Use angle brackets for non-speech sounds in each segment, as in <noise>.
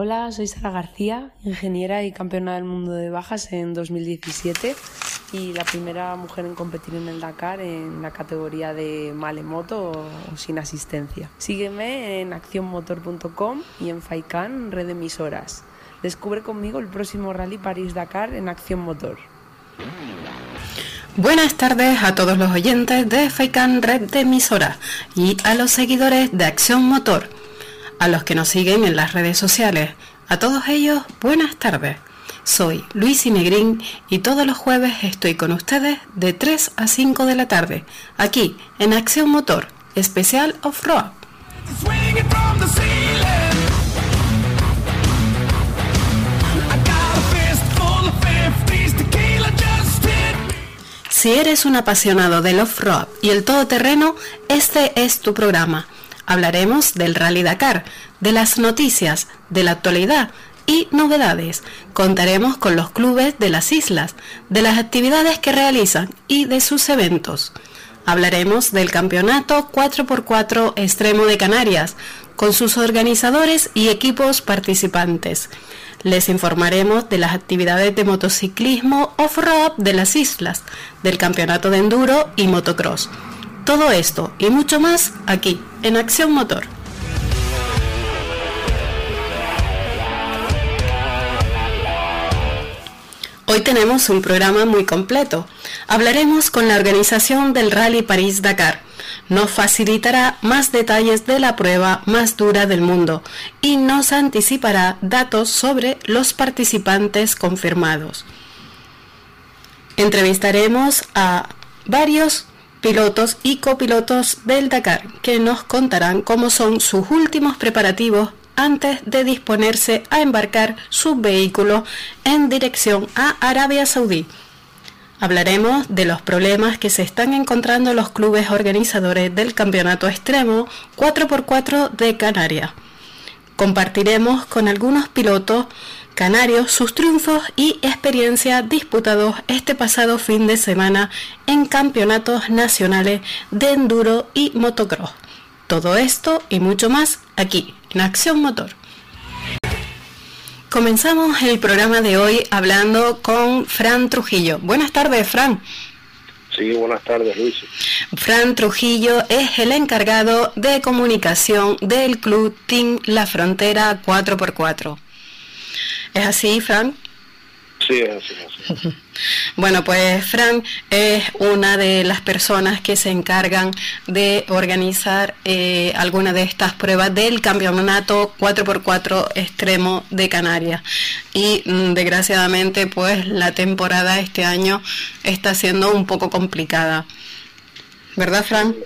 Hola, soy Sara García, ingeniera y campeona del mundo de bajas en 2017 y la primera mujer en competir en el Dakar en la categoría de malemoto o, sin asistencia. Sígueme en accionmotor.com y en Faikan, red emisoras. Descubre conmigo el próximo Rally París-Dakar en Acción Motor. Buenas tardes a todos los oyentes de Faikan Red de Emisora y a los seguidores de Acción Motor a los que nos siguen en las redes sociales. A todos ellos, buenas tardes. Soy Luis Inegrín y todos los jueves estoy con ustedes de 3 a 5 de la tarde, aquí en Acción Motor, especial off-road. Si eres un apasionado del off-road y el todoterreno, este es tu programa Hablaremos del Rally Dakar, de las noticias, de la actualidad y novedades. Contaremos con los clubes de las islas, de las actividades que realizan y de sus eventos. Hablaremos del campeonato 4x4 Extremo de Canarias, con sus organizadores y equipos participantes. Les informaremos de las actividades de motociclismo off-road de las islas, del campeonato de enduro y motocross. Todo esto y mucho más aquí, en Acción Motor. Hoy tenemos un programa muy completo. Hablaremos con la organización del Rally París-Dakar. Nos facilitará más detalles de la prueba más dura del mundo y nos anticipará datos sobre los participantes confirmados. Entrevistaremos a varios pilotos y copilotos del Dakar, que nos contarán cómo son sus últimos preparativos antes de disponerse a embarcar su vehículo en dirección a Arabia Saudí. Hablaremos de los problemas que se están encontrando los clubes organizadores del Campeonato Extremo 4x4 de Canarias. Compartiremos con algunos pilotos canarios sus triunfos y experiencia disputados este pasado fin de semana en campeonatos nacionales de enduro y motocross. Todo esto y mucho más aquí en Acción Motor. Comenzamos el programa de hoy hablando con Fran Trujillo. Buenas tardes, Fran. Sí, buenas tardes, Luis. Fran Trujillo es el encargado de comunicación del club Team La Frontera 4x4. ¿Es así, Fran? Sí, es así, así. <laughs> Bueno, pues Fran es una de las personas que se encargan de organizar eh, alguna de estas pruebas del campeonato 4x4 extremo de Canarias. Y mm, desgraciadamente, pues la temporada este año está siendo un poco complicada. ¿Verdad, Fran?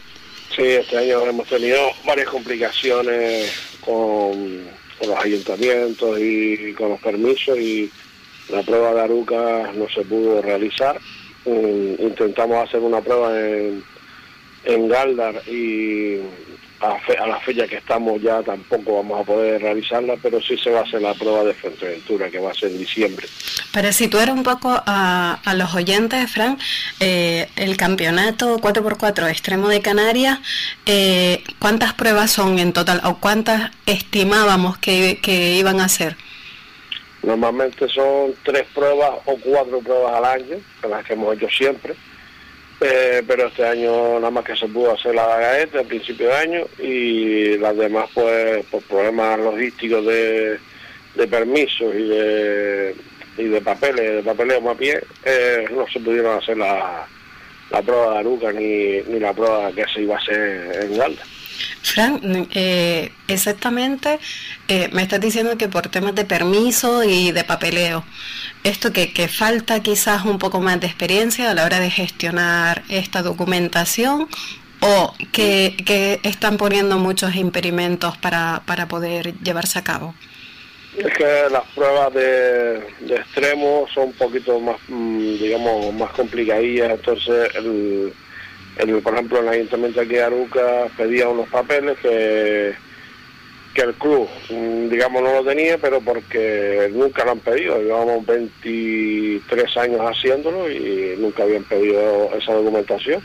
Sí, este año hemos tenido varias complicaciones con con los ayuntamientos y con los permisos y la prueba de Aruca no se pudo realizar. intentamos hacer una prueba en, en Galdar y a, la fecha que estamos ya tampoco vamos a poder realizarla, pero sí se va a hacer la prueba de Fuerteventura, que va a ser en diciembre. Para situar un poco a, los oyentes, Fran, eh, el campeonato 4x4 extremo de Canarias, eh, ¿cuántas pruebas son en total o cuántas estimábamos que, que iban a ser? Normalmente son tres pruebas o cuatro pruebas al año, las que hemos hecho siempre eh, pero este año nada más que se pudo hacer la Gaeta al principio de año y las demás pues por problemas logísticos de, de permisos y de, y de papeles, de papeleo más bien, eh, no se pudieron hacer la, la prueba de Aruca ni, ni la prueba que se iba a hacer en Galda. Fran, eh, exactamente, eh, me estás diciendo que por temas de permiso y de papeleo, esto que, que, falta quizás un poco más de experiencia a la hora de gestionar esta documentación o que, que están poniendo muchos impedimentos para, para poder llevarse a cabo. Es que las pruebas de, de extremo son un poquito más, mm, digamos, más complicadillas, entonces el por ejemplo, el ayuntamiento aquí de Aruca pedía unos papeles que, que el club, mm, digamos, no lo tenía, pero porque nunca lo han pedido. Llevamos 23 años haciéndolo y nunca habían pedido esa documentación.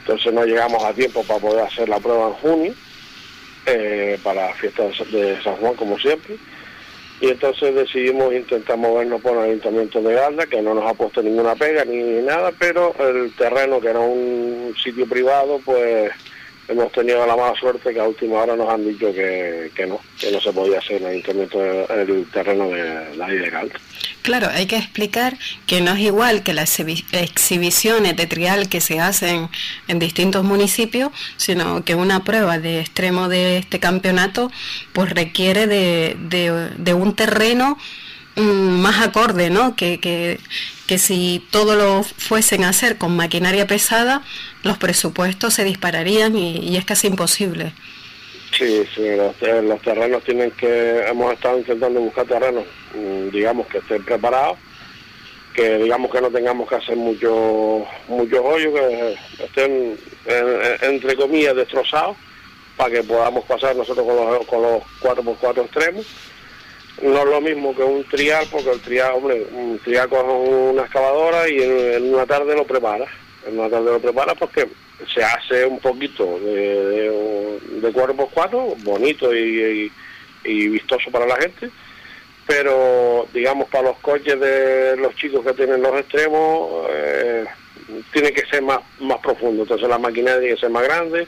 Entonces no llegamos a tiempo para poder hacer la prueba en junio, eh, para la fiesta de San Juan, como siempre. Y entonces decidimos intentar movernos por el ayuntamiento de Galda, que no nos ha puesto ninguna pega ni nada, pero el terreno, que era un sitio privado, pues hemos tenido la mala suerte que a última hora nos han dicho que, que no, que no se podía hacer el ayuntamiento el terreno de la de Galda. Claro, hay que explicar que no es igual que las exhibiciones de trial que se hacen en distintos municipios, sino que una prueba de extremo de este campeonato pues requiere de, de, un terreno más acorde, ¿no? Que, que, que si todo lo fuesen a hacer con maquinaria pesada, los presupuestos se dispararían y, es casi imposible. Sí, sí, los, terrenos tienen que, hemos estado intentando buscar terrenos, mm, digamos, que estén preparados, que digamos que no tengamos que hacer muchos muchos hoyos, que estén, entre comillas, destrozados, para que podamos pasar nosotros con los, con los 4x4 extremos. No es lo mismo que un trial, porque el trial, hombre, un trial con una excavadora y en, una tarde lo prepara. En una tarde lo prepara porque se hace un poquito de, de, 4x4, bonito y, vistoso para la gente, pero digamos para los coches de los chicos que tienen los extremos, eh, tiene que ser más, más profundo, entonces la maquinaria tiene que ser más grande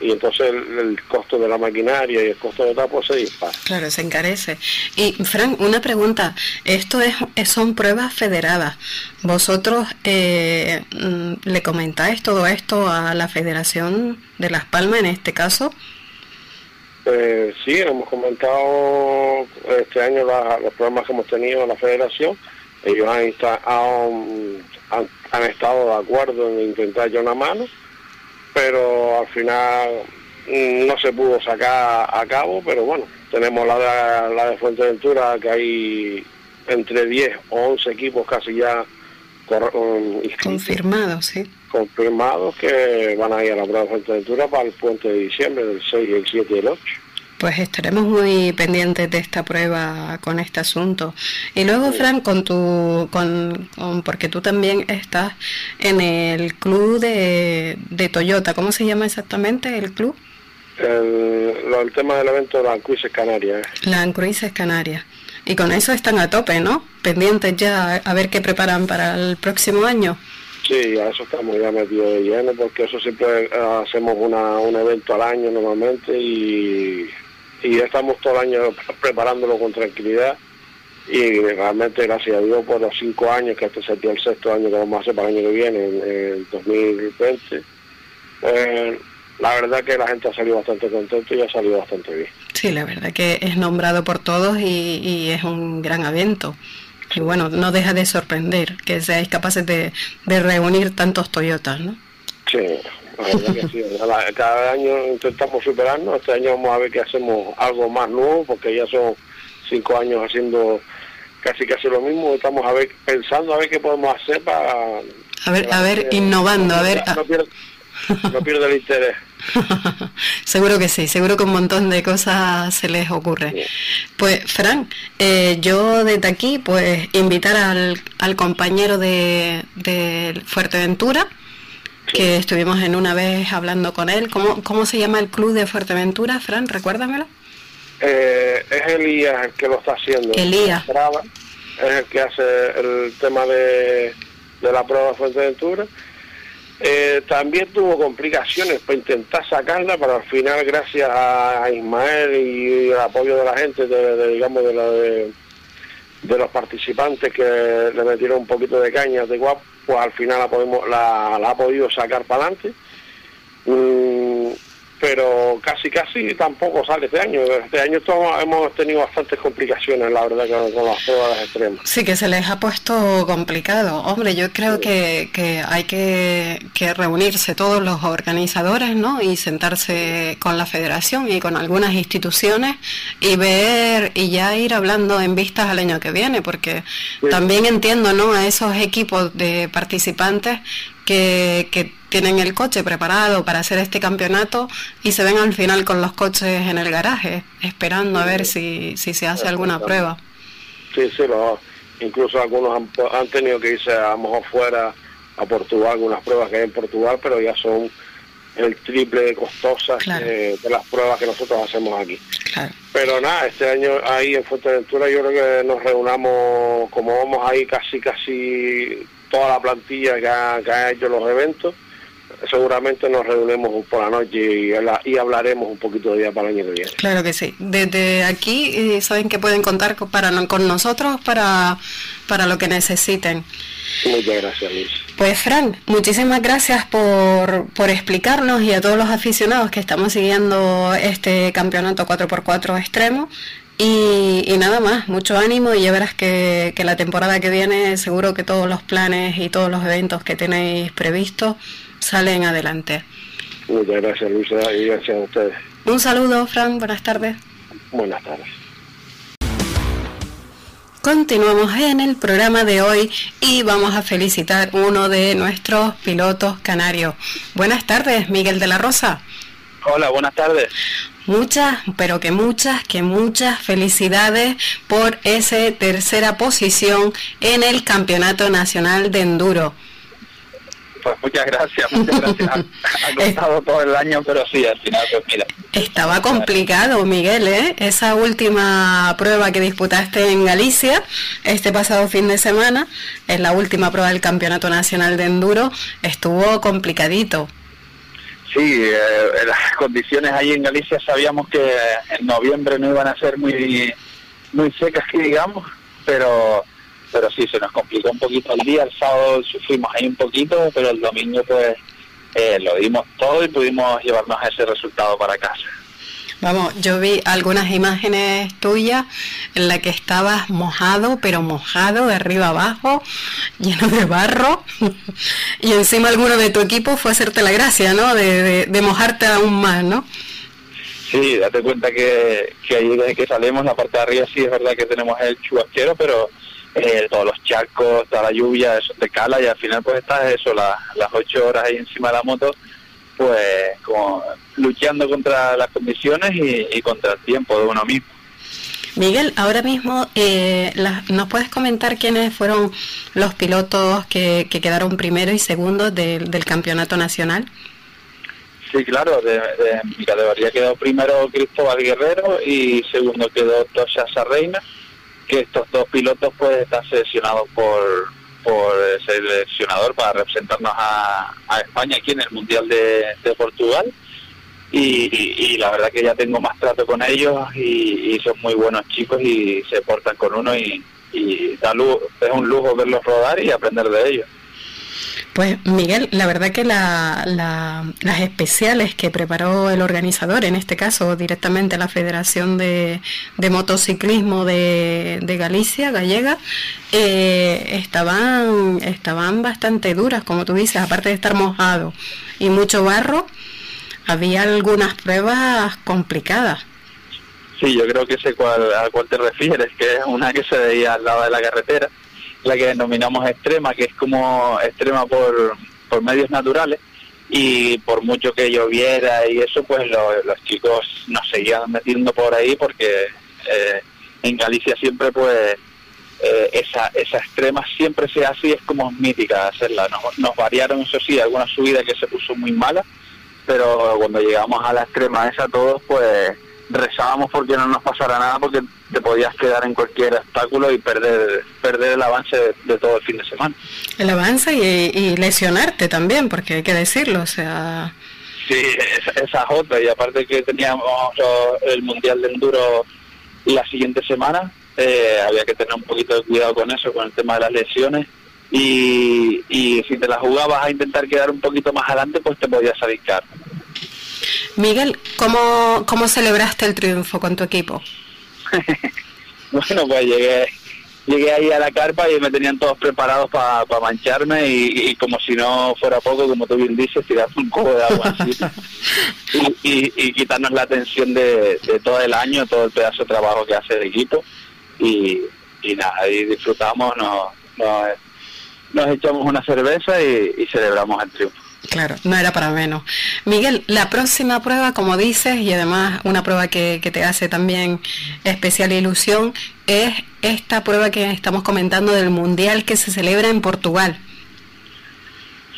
y entonces el, costo de la maquinaria y el costo de tapo se dispara. Claro, se encarece. Y Frank, una pregunta, esto es, son pruebas federadas. ¿Vosotros eh, mm, le comentáis todo esto a la Federación de Las Palmas en este caso? Eh, sí, hemos comentado este año los problemas que hemos tenido en la Federación. Ellos han, han, han estado de acuerdo en intentar ya una mano pero al final mm, no se pudo sacar a cabo, pero bueno, tenemos la de, la de Fuerteventura, que hay entre 10 o 11 equipos casi ya mm, confirmados, sí. Confirmados que van a ir a la prueba de Fuerteventura para el puente de diciembre, del 6, el 7 y el 8. Pues estaremos muy pendientes de esta prueba con este asunto. Y luego, Fran, con tu, con, porque tú también estás en el club de, de Toyota. ¿Cómo se llama exactamente el club? El, el tema del evento Land Cruises Canarias. Land Cruises Canarias. Y con eso están a tope, ¿no? Pendientes ya a ver qué preparan para el próximo año. Sí, a eso estamos ya metidos de lleno, porque eso siempre eh, hacemos una, un evento al año normalmente y y estamos todo el año preparándolo con tranquilidad y realmente gracias a Dios por los cinco años, que este sería el sexto año que vamos a hacer para el año que viene, en, 2020, pues la verdad que la gente ha salido bastante contento y ha salido bastante bien. Sí, la verdad que es nombrado por todos y, es un gran evento. Y bueno, no deja de sorprender que seáis capaces de, de reunir tantos Toyotas, ¿no? Sí, cada año intentamos superarnos, este año vamos a ver que hacemos algo más nuevo, porque ya son cinco años haciendo casi casi lo mismo, estamos a ver pensando a ver qué podemos hacer para... A ver, a ver, innovando, a ver... No pierde, el interés. <laughs> seguro que sí, seguro que un montón de cosas se les ocurre. Pues, Fran, eh, yo desde aquí, pues, invitar al, al compañero de, de Fuerteventura, que estuvimos en una vez hablando con él. ¿Cómo, cómo se llama el club de Fuerteventura, Fran? Recuérdamelo. Eh, es Elías el que lo está haciendo. Elías. Es el que hace el tema de, de la prueba de Fuerteventura. Eh, también tuvo complicaciones para intentar sacarla, pero al final, gracias a Ismael y el apoyo de la gente, de, digamos, de, la, de, de, los participantes que le metieron un poquito de caña de guapo, pues al final la, ha podido sacar para adelante. Pero casi casi tampoco sale este año. Este año hemos tenido bastantes complicaciones, la verdad, con, las pruebas extremas. Sí, que se les ha puesto complicado. Hombre, yo creo que, que, hay que, que, reunirse todos los organizadores, ¿no? Y sentarse con la federación y con algunas instituciones y ver y ya ir hablando en vistas al año que viene, porque también entiendo, ¿no? A esos equipos de participantes que, que tienen el coche preparado para hacer este campeonato y se ven al final con los coches en el garaje, esperando a ver si, si se hace alguna prueba. Sí, sí, incluso algunos han, tenido que irse a lo mejor fuera a Portugal, algunas pruebas que hay en Portugal, pero ya son el triple de costosas de las pruebas que nosotros hacemos aquí. Pero nada, este año ahí en Fuerteventura yo creo que nos reunamos, como vamos ahí casi, casi toda la plantilla que ha, que ha hecho los eventos, seguramente nos reunimos por la noche y, hablaremos un poquito de día para el año que viene. Claro que sí. Desde aquí eh, saben que pueden contar con, para, con nosotros para, para lo que necesiten. Muchas gracias, Luis. Pues, Frank, muchísimas gracias por, por explicarnos y a todos los aficionados que estamos siguiendo este campeonato 4x4 extremo. Y, y, nada más, mucho ánimo y ya verás que, que la temporada que viene seguro que todos los planes y todos los eventos que tenéis previstos salen adelante. Muchas gracias Luisa y gracias a ustedes. Un saludo, Frank, buenas tardes. Buenas tardes. Continuamos en el programa de hoy y vamos a felicitar uno de nuestros pilotos canarios. Buenas tardes, Miguel de la Rosa. Hola, buenas tardes. Muchas, pero que muchas, que muchas felicidades por esa tercera posición en el Campeonato Nacional de Enduro. Pues muchas gracias, muchas gracias. <laughs> Ha, costado todo el año, pero sí, al final, pues mira. Estaba complicado, Miguel, ¿eh? Esa última prueba que disputaste en Galicia, este pasado fin de semana, es la última prueba del Campeonato Nacional de Enduro, estuvo complicadito. Sí, eh, las condiciones ahí en Galicia sabíamos que en noviembre no iban a ser muy, muy secas, que digamos, pero pero sí, se nos complicó un poquito el día, el sábado sufrimos ahí un poquito, pero el domingo pues eh, lo dimos todo y pudimos llevarnos ese resultado para casa. Vamos, yo vi algunas imágenes tuyas en la que estabas mojado, pero mojado de arriba abajo, <laughs> lleno de barro, <laughs> y encima alguno de tu equipo fue hacerte la gracia, ¿no? De, de, mojarte aún más, ¿no? Sí, date cuenta que, que ahí desde que salimos, la parte de arriba sí es verdad que tenemos el chubasquero, pero eh, todos los charcos, toda la lluvia, eso te cala y al final pues estás eso, las ocho horas ahí encima de la moto, pues como luchando contra las condiciones y, contra el tiempo de uno mismo. Miguel, ahora mismo, eh, ¿nos puedes comentar quiénes fueron los pilotos que, quedaron primero y segundo del campeonato nacional? Sí, claro, de, mi categoría quedó primero Cristóbal Guerrero y segundo quedó Tosha Sarreina que estos dos pilotos pues están seleccionados por, por el seleccionador para representarnos a, España aquí en el Mundial de, Portugal. Y, la verdad que ya tengo más trato con ellos y, son muy buenos chicos y se portan con uno y, y da es un lujo verlos rodar y aprender de ellos. Pues Miguel, la verdad que las especiales que preparó el organizador, en este caso directamente la Federación de, Motociclismo de, Galicia, gallega, eh, estaban, estaban bastante duras, como tú dices, aparte de estar mojado y mucho barro, había algunas pruebas complicadas. Sí, yo creo que sé cuál, a cuál te refieres, que es una que se veía al lado de la carretera la que denominamos extrema, que es como extrema por, por medios naturales y por mucho que lloviera y eso, pues los chicos nos seguían metiendo por ahí porque eh, en Galicia siempre pues eh, esa, esa extrema siempre se hace y es como mítica hacerla. Nos, nos variaron, eso sí, alguna subida que se puso muy mala, pero cuando llegamos a la extrema esa todos pues rezábamos porque no nos pasara nada porque te podías quedar en cualquier obstáculo y perder perder el avance de, todo el fin de semana. El avance y, lesionarte también, porque hay que decirlo, o sea... Sí, esa, esa otra, y aparte que teníamos el Mundial de Enduro la siguiente semana, eh, había que tener un poquito de cuidado con eso, con el tema de las lesiones, y, y si te la jugabas a intentar quedar un poquito más adelante, pues te podías adicar. Miguel, ¿cómo, ¿cómo celebraste el triunfo con tu equipo? <laughs> bueno, pues llegué, llegué ahí a la carpa y me tenían todos preparados para mancharme y, como si no fuera poco, como tú bien dices, tirar un cubo de agua así <laughs> y, quitarnos la tensión de, todo el año, todo el pedazo de trabajo que hace el equipo y, nada, ahí disfrutamos, nos, nos, echamos una cerveza y celebramos el triunfo. Claro, no era para menos. Miguel, la próxima prueba, como dices, y además una prueba que, te hace también especial ilusión, es esta prueba que estamos comentando del Mundial que se celebra en Portugal.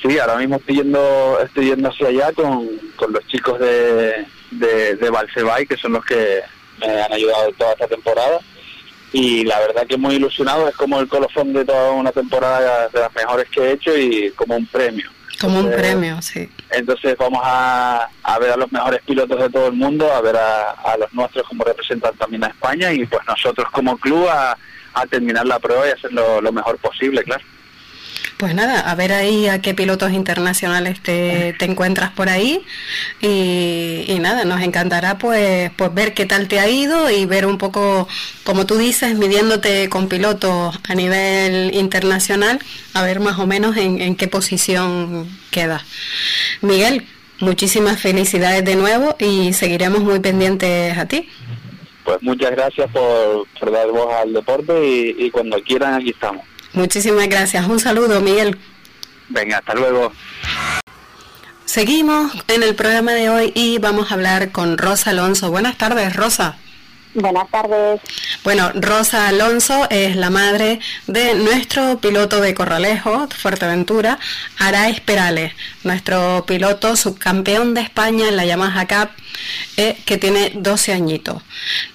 Sí, ahora mismo estoy yendo, estoy yendo hacia allá con, con los chicos de, de, de que son los que me han ayudado toda esta temporada. Y la verdad que muy ilusionado, es como el colofón de toda una temporada de las mejores que he hecho y como un premio. Como un premio, sí. Entonces vamos a, a, ver a los mejores pilotos de todo el mundo, a ver a, a los nuestros como representan también a España y pues nosotros como club a, a terminar la prueba y hacerlo lo mejor posible, claro. Pues nada, a ver ahí a qué pilotos internacionales te, encuentras por ahí y, nada, nos encantará pues, pues ver qué tal te ha ido y ver un poco, como tú dices, midiéndote con pilotos a nivel internacional, a ver más o menos en, qué posición queda. Miguel, muchísimas felicidades de nuevo y seguiremos muy pendientes a ti. Pues muchas gracias por, dar voz al deporte y cuando quieran aquí estamos. Muchísimas gracias. Un saludo, Miguel. Venga, hasta luego. Seguimos en el programa de hoy y vamos a hablar con Rosa Alonso. Buenas tardes, Rosa. Buenas tardes. Bueno, Rosa Alonso es la madre de nuestro piloto de Corralejo, Fuerteventura, Araes Perales, nuestro piloto subcampeón de España en la Yamaha Cup, eh, que tiene 12 añitos.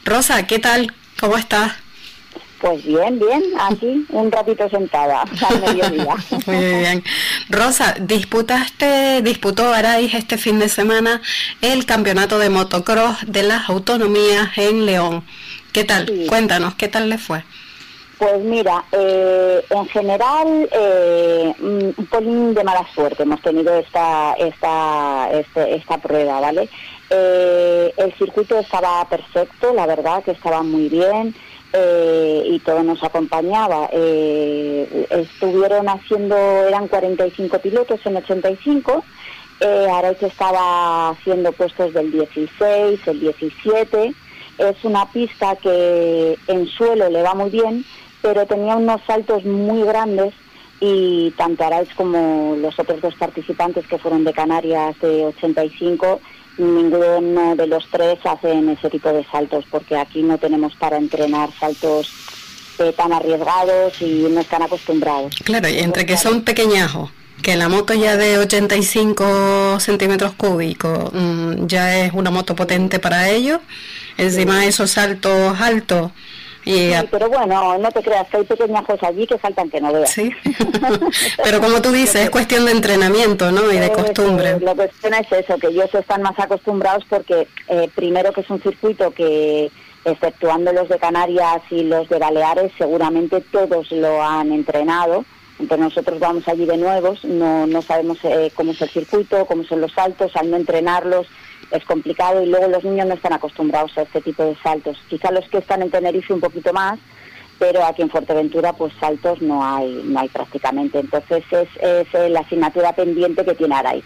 Rosa, ¿qué tal? ¿Cómo estás? Pues bien, bien, aquí un ratito sentada <laughs> al mediodía. <laughs> Muy bien. Rosa, disputaste, disputó Araiz este fin de semana el campeonato de motocross de las autonomías en León. ¿Qué tal? Cuéntanos, ¿qué tal le fue? Pues mira, eh, en general eh, un poquín de mala suerte hemos tenido esta esta este, esta prueba, ¿vale? Eh, el circuito estaba perfecto, la verdad que estaba muy bien. Eh, y todo nos acompañaba. Eh, estuvieron haciendo, eran 45 pilotos en 85, eh, se estaba haciendo puestos del 16, el 17. Es una pista que en suelo le va muy bien, pero tenía unos saltos muy grandes y tanto Araiz como los otros dos participantes que fueron de Canarias de 85 ninguno de los tres hacen ese tipo de saltos porque aquí no tenemos para entrenar saltos eh, tan arriesgados y no están acostumbrados. Claro, y entre que son pequeñajos, que la moto ya de 85 centímetros cúbicos mm, ya es una moto potente para ellos, encima esos saltos altos Sí, pero bueno, no te creas que hay pequeñajos allí que faltan que no veas. Sí, <laughs> pero como tú dices, es cuestión de entrenamiento, ¿no? Y de costumbre. Lo que es eso, que ellos están más acostumbrados porque eh, primero que es un circuito que, exceptuando los de Canarias y los de Baleares, seguramente todos lo han entrenado. Entonces nosotros vamos allí de nuevos, no, no sabemos eh, cómo es el circuito, cómo son los saltos, al no entrenarlos es complicado y luego los niños no están acostumbrados a este tipo de saltos. Quizá los que están en Tenerife un poquito más, pero aquí en Fuerteventura pues saltos no hay, no hay prácticamente. Entonces es, es eh, la asignatura pendiente que tiene Araiz.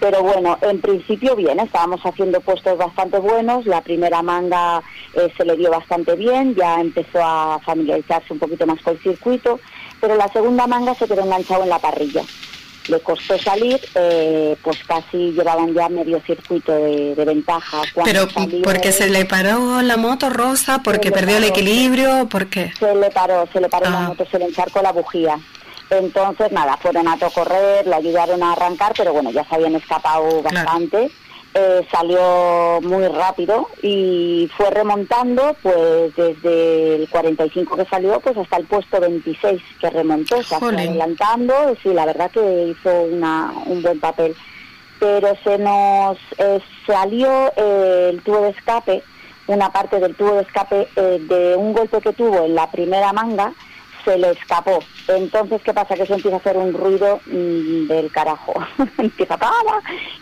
Pero bueno, en principio bien, estábamos haciendo puestos bastante buenos, la primera manga eh, se le dio bastante bien, ya empezó a familiarizarse un poquito más con el circuito, pero la segunda manga se quedó enganchado en la parrilla le costó salir, eh, pues casi llevaban ya medio circuito de, ventaja. Pero porque se le paró la moto rosa, porque perdió el equilibrio, porque Se le paró, se le paró la ah. moto, se le encharcó la bujía. Entonces, nada, fueron a correr, le ayudaron a arrancar, pero bueno, ya se habían escapado bastante. Eh, salió muy rápido y fue remontando pues desde el 45 que salió pues hasta el puesto 26 que remontó, o sea, fue adelantando, sí, la verdad que hizo una, un buen papel. Pero se nos eh, salió eh, el tubo de escape, una parte del tubo de escape de un golpe que tuvo en la primera manga, se le escapó. Entonces, ¿qué pasa? Que se empieza a hacer un ruido mm, del carajo. <laughs> empieza a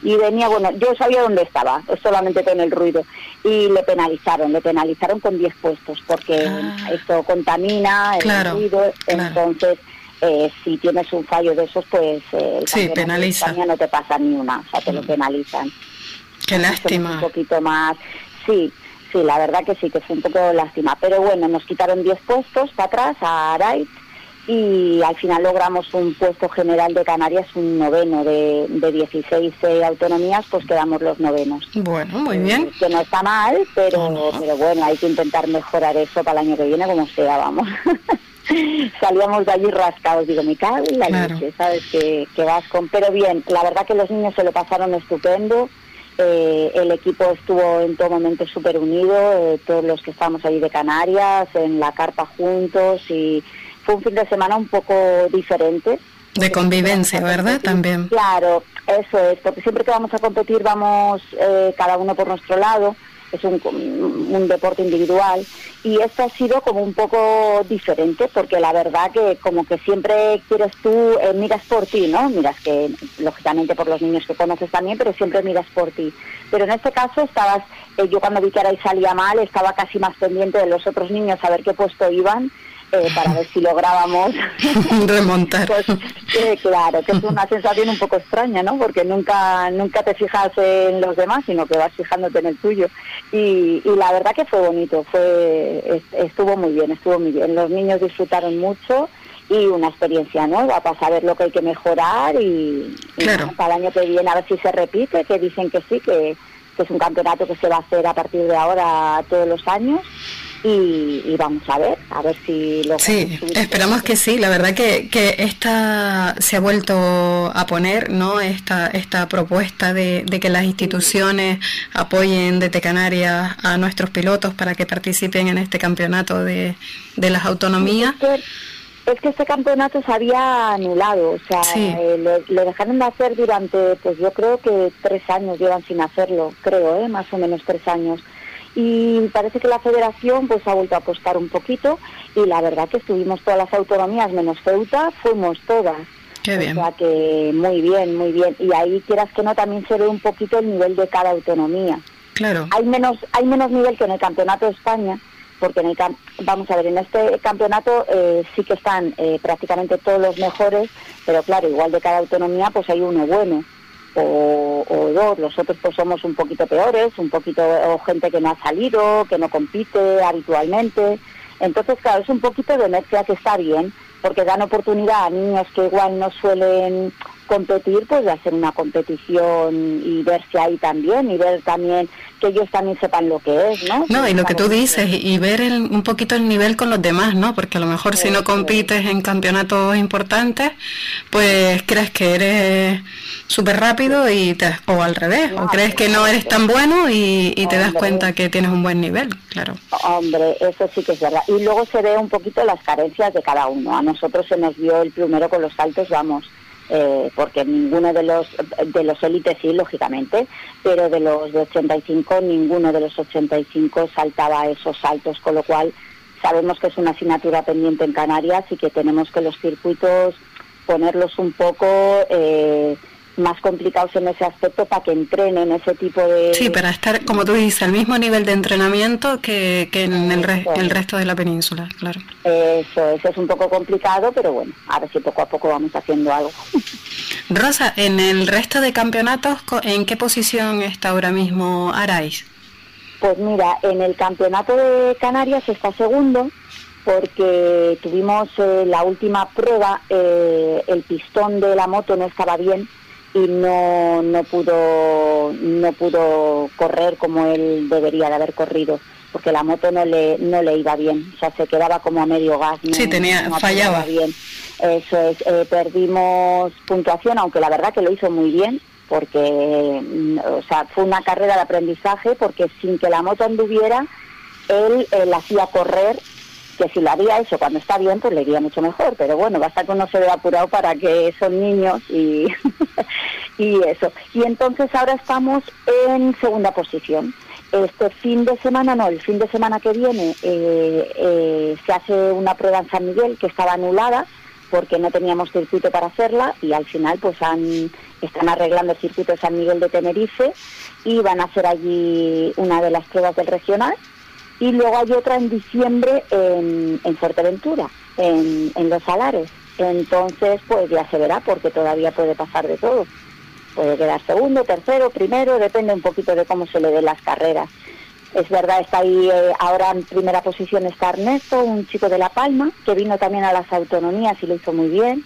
y venía, bueno, yo sabía dónde estaba, solamente con el ruido. Y le penalizaron, le penalizaron con 10 puestos, porque ah. esto contamina el ruido. Entonces, eh, si tienes un fallo de esos, pues eh, sí, penaliza. no te pasa ni una, o sea, te lo mm. penalizan. Qué lástima. Un poquito más, sí, sí, la verdad que sí, que fue un poco lástima. Pero bueno, nos quitaron 10 puestos para atrás a Araiz y al final logramos un puesto general de Canarias, un noveno de, de 16 eh, autonomías, pues quedamos los novenos. Bueno, muy bien. que no está mal, pero, pero bueno, hay que intentar mejorar eso para el año que viene como sea, vamos. <laughs> Salíamos de allí rascados, digo, me cago en la leche, ¿sabes? Que, que vas con... Pero bien, la verdad que los niños se lo pasaron estupendo, eh, el equipo estuvo en todo momento súper unido, eh, todos los que estábamos ahí de Canarias, en la carpa juntos y fue un fin de semana un poco diferente. De convivencia, ¿verdad? También. Claro, eso es, porque siempre que vamos a competir vamos eh, cada uno por nuestro lado, es un, un, deporte individual y esto ha sido como un poco diferente porque la verdad que como que siempre quieres tú, eh, miras por ti, ¿no? Miras que lógicamente por los niños que conoces también, pero siempre miras por ti. Pero en este caso estabas, eh, yo cuando vi que ahora salía mal estaba casi más pendiente de los otros niños a ver qué puesto iban eh, para ver si lográbamos <laughs> remontar. pues, eh, claro, que es una sensación un poco extraña, ¿no? Porque nunca nunca te fijas en los demás, sino que vas fijándote en el tuyo. Y, y la verdad que fue bonito, fue estuvo muy bien, estuvo muy bien. Los niños disfrutaron mucho y una experiencia nueva para saber lo que hay que mejorar y, para el año que viene a ver si se repite, que dicen que sí, que, que es un campeonato que se va a hacer a partir de ahora todos los años y, vamos a ver, a ver si lo... Sí, esperamos que sí, la verdad que, que esta se ha vuelto a poner, ¿no? Esta, esta propuesta de, de que las instituciones apoyen desde Canarias a nuestros pilotos para que participen en este campeonato de, de las autonomías. Es que este campeonato se había anulado, o sea, eh, lo, dejaron de hacer durante, pues yo creo que tres años llevan sin hacerlo, creo, ¿eh? más o menos tres años y parece que la federación pues ha vuelto a apostar un poquito y la verdad que estuvimos todas las autonomías menos Ceuta, fuimos todas. Qué bien. O sea que muy bien, muy bien. Y ahí quieras que no también se ve un poquito el nivel de cada autonomía. Claro. Hay menos, hay menos nivel que en el campeonato de España, porque en el vamos a ver, en este campeonato eh, sí que están eh, prácticamente todos los mejores, pero claro, igual de cada autonomía pues hay uno bueno o, dos, los otros pues somos un poquito peores, un poquito o gente que no ha salido, que no compite habitualmente. Entonces, claro, es un poquito de mezcla que está bien, porque dan oportunidad a niños que igual no suelen competir, pues hacer una competición y verse ahí también y ver también que ellos también sepan lo que es, ¿no? No, y lo que tú dices, y ver un poquito el nivel con los demás, ¿no? Porque a lo mejor si no compites en campeonatos importantes, pues crees que eres súper rápido y te, o al revés, o crees que no eres tan bueno y, y te das cuenta que tienes un buen nivel, claro. Hombre, eso sí que es verdad. Y luego se ve un poquito las carencias de cada uno. A nosotros se nos vio el primero con los saltos, vamos, eh, porque ninguno de los de los élites sí, lógicamente, pero de los de 85 ninguno de los 85 saltaba esos saltos, con lo cual sabemos que es una asignatura pendiente en Canarias y que tenemos que los circuitos ponerlos un poco eh, más complicados en ese aspecto para que entrenen ese tipo de... Sí, para estar, como tú dices, al mismo nivel de entrenamiento que, que en el, el, resto de la península, claro. Eso, eso es un poco complicado, pero bueno, a ver si poco a poco vamos haciendo algo. <laughs> Rosa, en el resto de campeonatos, ¿en qué posición está ahora mismo Arais? Pues mira, en el campeonato de Canarias está segundo, porque tuvimos eh, la última prueba, eh, el pistón de la moto no estaba bien y no, no pudo no pudo correr como él debería de haber corrido porque la moto no le no le iba bien. O sea se quedaba como a medio gas sí tenía fallaba. bien. Eso es eh, perdimos puntuación aunque la verdad que lo hizo muy bien porque mm, o sea fue una carrera de aprendizaje porque sin que la moto anduviera él, él hacía correr que si lo había hecho cuando está bien, pues le iría mucho mejor. Pero bueno, basta que uno se vea apurado para que son niños y, <laughs> y eso. Y entonces ahora estamos en segunda posición. Este fin de semana, no, el fin de semana que viene eh, eh, se hace una prueba en San Miguel que estaba anulada porque no teníamos circuito para hacerla y al final pues han, están arreglando el circuito de San Miguel de Tenerife y van a hacer allí una de las pruebas del regional y luego hay otra en diciembre en, Fuerteventura, en, Los Salares. Entonces, pues ya se verá, porque todavía puede pasar de todo. Puede quedar segundo, tercero, primero, depende un poquito de cómo se le den las carreras. Es verdad, está ahí eh, ahora en primera posición está Ernesto, un chico de La Palma, que vino también a las autonomías y lo hizo muy bien.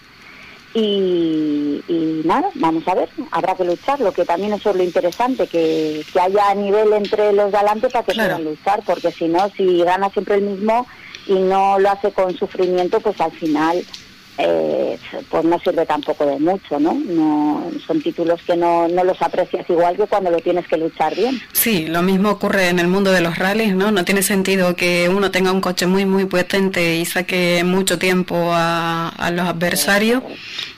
Y, nada, vamos a ver, habrá que luchar, lo que también eso es lo interesante, que, que haya nivel entre los de adelante para que puedan luchar, porque si no, si gana siempre el mismo y no lo hace con sufrimiento, pues al final eh, pues no sirve tampoco de mucho, ¿no? no son títulos que no, no los aprecias igual que cuando lo tienes que luchar bien. Sí, lo mismo ocurre en el mundo de los rallies, ¿no? No tiene sentido que uno tenga un coche muy, muy potente y saque mucho tiempo a, los adversarios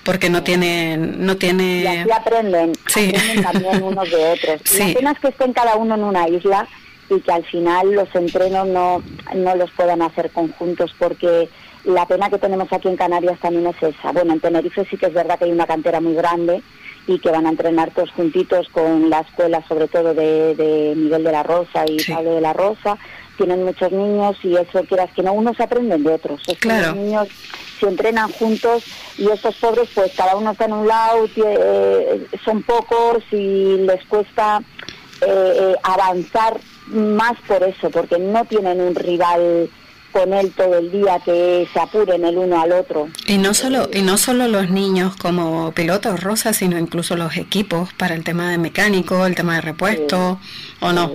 porque no tiene... No tiene... Y así aprenden, sí. también <laughs> unos de otros. Sí. La pena es que estén cada uno en una isla y que al final los entrenos no, no los puedan hacer conjuntos porque la pena que tenemos aquí en Canarias también es esa. Bueno, en Tenerife sí que es verdad que hay una cantera muy grande y que van a entrenar todos juntitos con la escuela, sobre todo de, de Miguel de la Rosa y Pablo de la Rosa. Tienen muchos niños y eso quieras que no, unos aprenden de otros. Es claro. Los niños se entrenan juntos y estos pobres pues cada uno está en un lado, eh, son pocos y les cuesta eh, eh, avanzar más por eso, porque no tienen un rival con él todo el día, que se apuren el uno al otro. Y no solo, y no solo los niños como pilotos rosas, sino incluso los equipos para el tema de mecánico, el tema de repuesto, o no.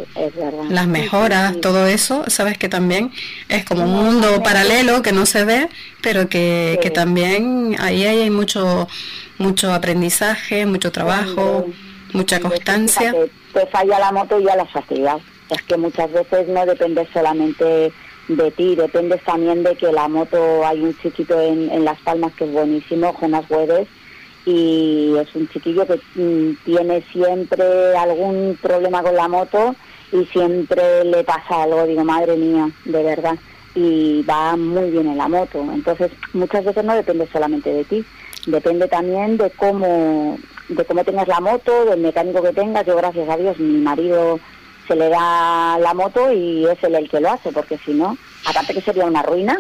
Las mejoras, todo eso, sabes que también es como un mundo paralelo que no se ve, pero que, que también ahí hay mucho, mucho aprendizaje, mucho trabajo, mucha constancia. Te falla la moto y ya la facilidad. Es que muchas veces no depende solamente de ti, depende también de que la moto, hay un chiquito en, Las Palmas que es buenísimo, Jonas Güedes, y es un chiquillo que mm, tiene siempre algún problema con la moto y siempre le pasa algo, digo, madre mía, de verdad, y va muy bien en la moto. Entonces, muchas veces no depende solamente de ti, depende también de cómo, de cómo tengas la moto, del mecánico que tengas. Yo, gracias a Dios, mi marido se le da la moto y es él el que lo hace, porque si no, aparte que sería una ruina,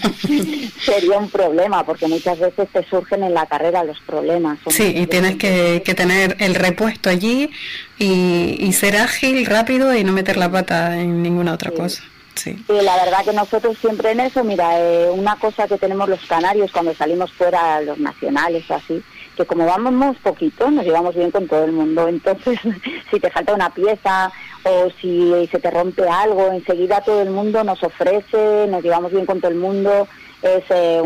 <laughs> sería un problema, porque muchas veces te surgen en la carrera los problemas. Sí, y tienes que, que, tener el repuesto allí y, y, ser ágil, rápido y no meter la pata en ninguna otra cosa. Sí. Y la verdad que nosotros siempre en eso, mira, eh, una cosa que tenemos los canarios cuando salimos fuera, los nacionales o así, que como vamos poquito, nos llevamos bien con todo el mundo. Entonces, <laughs> si te falta una pieza o si se te rompe algo, enseguida todo el mundo nos ofrece, nos llevamos bien con todo el mundo es eh,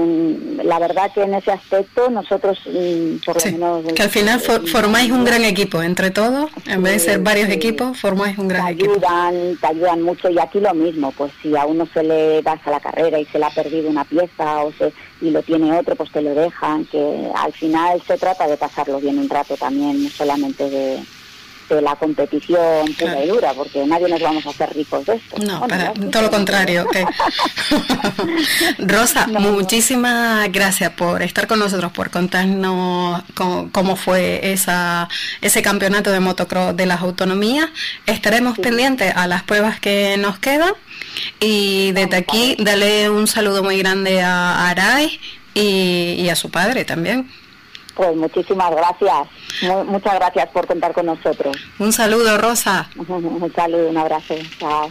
la verdad que en ese aspecto nosotros mm, por lo menos que al final formáis un gran equipo entre todos en vez de ser varios equipos formáis un gran te ayudan, te ayudan mucho y aquí lo mismo pues si a uno se le pasa la carrera y se le ha perdido una pieza o se y lo tiene otro pues te lo dejan que al final se trata de pasarlo bien un rato también no solamente de la competición pura y dura, porque nadie nos vamos a hacer ricos de esto. No, todo lo contrario. <laughs> Rosa, muchísimas gracias por estar con nosotros, por contarnos cómo, fue esa, ese campeonato de motocross de las autonomías. Estaremos pendientes a las pruebas que nos quedan. Y desde aquí, dale un saludo muy grande a Aray y a su padre también. Pues muchísimas gracias. muchas gracias por contar con nosotros. Un saludo, Rosa. <laughs> un saludo, un abrazo. Chao.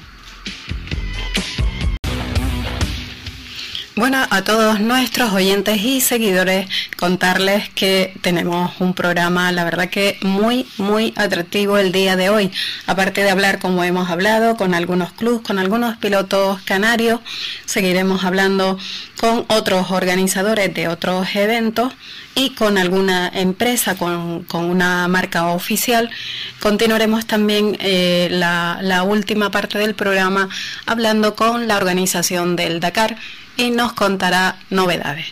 Bueno, a todos nuestros oyentes y seguidores, contarles que tenemos un programa, la verdad que muy, muy atractivo el día de hoy. Aparte de hablar como hemos hablado con algunos clubs, con algunos pilotos canarios, seguiremos hablando con otros organizadores de otros eventos y con alguna empresa, con, una marca oficial. Continuaremos también eh, la, la última parte del programa hablando con la organización del Dakar y nos contará novedades.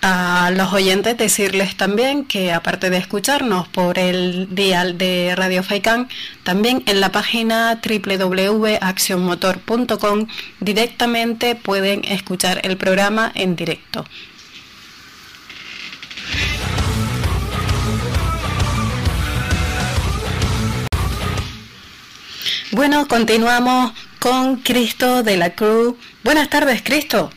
A los oyentes decirles también que aparte de escucharnos por el dial de Radio Faicán, también en la página www.accionmotor.com directamente pueden escuchar el programa en directo. Bueno, continuamos con Cristo de la Cruz. Buenas tardes, Cristo.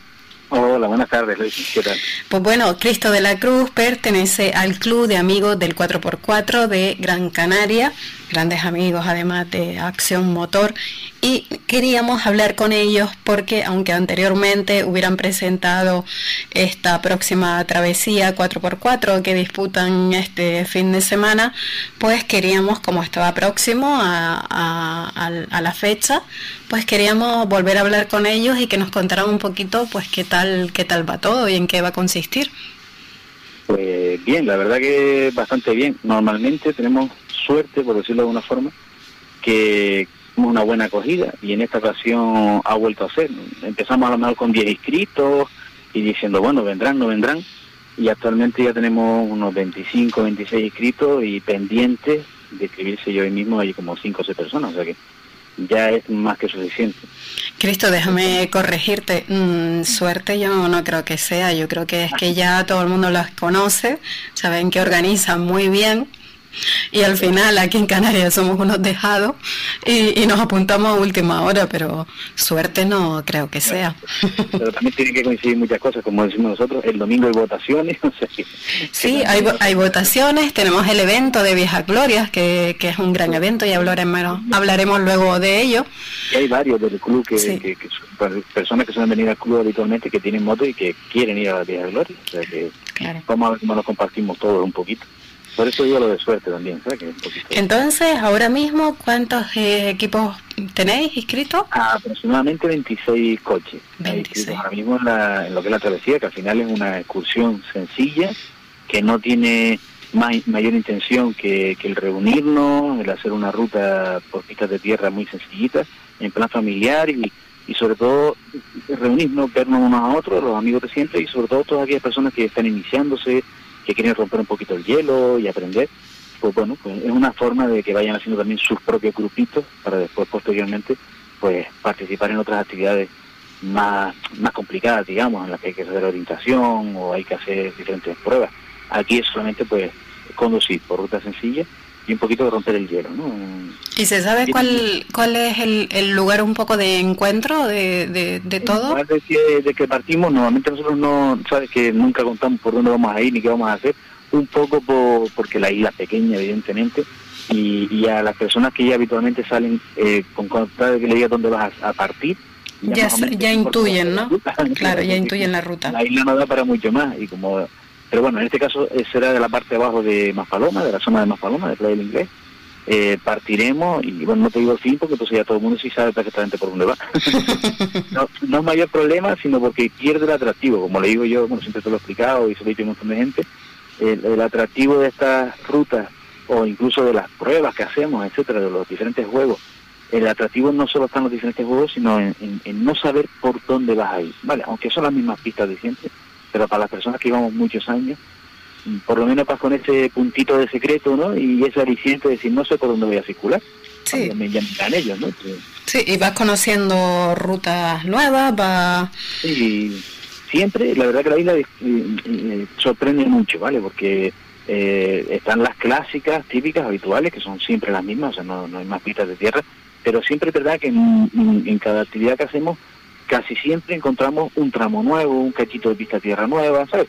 Hola, buenas tardes, Luis. ¿Qué tal? Pues bueno, Cristo de la Cruz pertenece al Club de Amigos del 4x4 de Gran Canaria. Grandes amigos además de Acción Motor y queríamos hablar con ellos porque aunque anteriormente hubieran presentado esta próxima travesía 4x4 que disputan este fin de semana, pues queríamos, como estaba próximo a, a la fecha, pues queríamos volver a hablar con ellos y que nos contaran un poquito pues qué tal, qué tal va todo y en qué va a consistir. Pues bien, la verdad que bastante bien. Normalmente tenemos suerte, por decirlo de alguna forma, que una buena acogida y en esta ocasión ha vuelto a ser. Empezamos a lo mejor con 10 inscritos y diciendo, bueno, vendrán, no vendrán. Y actualmente ya tenemos unos 25, 26 inscritos y pendientes de escribirse yo hoy mismo hay como 5 o 6 personas. O sea que ya es más que suficiente. Cristo, déjame corregirte. Mm, suerte yo no creo que sea. Yo creo que es que ya todo el mundo las conoce, saben que organizan muy bien y al final aquí en Canarias somos unos dejados y, nos apuntamos a última hora, pero suerte no creo que sea. Pero también tiene que coincidir muchas cosas, como decimos nosotros, el domingo hay votaciones. <laughs> sí, hay, hay votaciones, tenemos el evento de Viejas Glorias, que, que es un gran evento y hablaremos, hablaremos luego de ello. Y hay varios del club, que, que, personas que suelen venir al club habitualmente, que tienen moto y que quieren ir a las Viejas Glorias. O sea que vamos a ver cómo lo compartimos todos un poquito. Por eso digo lo de suerte también. Entonces, ahora mismo, ¿cuántos eh, equipos tenéis inscritos? Aproximadamente 26 coches. 26. Ahora mismo en, lo que es la travesía, que al final es una excursión sencilla, que no tiene mayor intención que, el reunirnos, el hacer una ruta por pistas de tierra muy sencillita, en plan familiar y, y sobre todo reunirnos, vernos unos a otros, los amigos de siempre y sobre todo todas aquellas personas que están iniciándose, que quieren romper un poquito el hielo y aprender, pues bueno, pues es una forma de que vayan haciendo también sus propios grupitos para después posteriormente pues participar en otras actividades más, más complicadas, digamos, en las que hay que hacer orientación o hay que hacer diferentes pruebas. Aquí es solamente pues conducir por ruta sencilla y un poquito de romper el hielo, ¿no? ¿Y se sabe cuál cuál es el, el lugar un poco de encuentro de, de, de todo? De que, de que partimos, normalmente nosotros no, sabes que nunca contamos por dónde vamos a ir ni qué vamos a hacer, un poco por, porque la isla es pequeña, evidentemente, y, y a las personas que ya habitualmente salen eh, con contar de que le diga dónde vas a, partir, ya, ya, intuyen, ¿no? <laughs> claro, ya intuyen la ruta. La isla no da para mucho más y como pero bueno, en este caso eh, será de la parte de abajo de Maspaloma, de la zona de Maspaloma, de Playa del Inglés. Eh, partiremos y bueno, no te digo el fin porque entonces ya todo el mundo sí sabe perfectamente por dónde va. <laughs> no, no es mayor problema, sino porque pierde el atractivo, como le digo yo, bueno, siempre te lo he explicado y se lo he dicho a un montón de gente, el, atractivo de estas rutas o incluso de las pruebas que hacemos, etcétera, de los diferentes juegos, el atractivo no solo está en los diferentes juegos, sino en, en no saber por dónde vas a ir, ¿vale? Aunque son las mismas pistas de siempre, pero para las personas que llevamos muchos años, por lo menos vas con ese puntito de secreto, ¿no? Y ese aliciente de decir, no sé por dónde voy a circular. Sí. Me ellos, ¿no? Sí, y vas conociendo rutas nuevas, va... Sí, siempre, la verdad que la isla eh, eh, sorprende mucho, ¿vale? Porque eh, están las clásicas, típicas, habituales, que son siempre las mismas, o sea, no, no hay más pistas de tierra, pero siempre es verdad que en cada actividad que hacemos casi siempre encontramos un tramo nuevo, un cachito de pista tierra nueva, ¿sabes?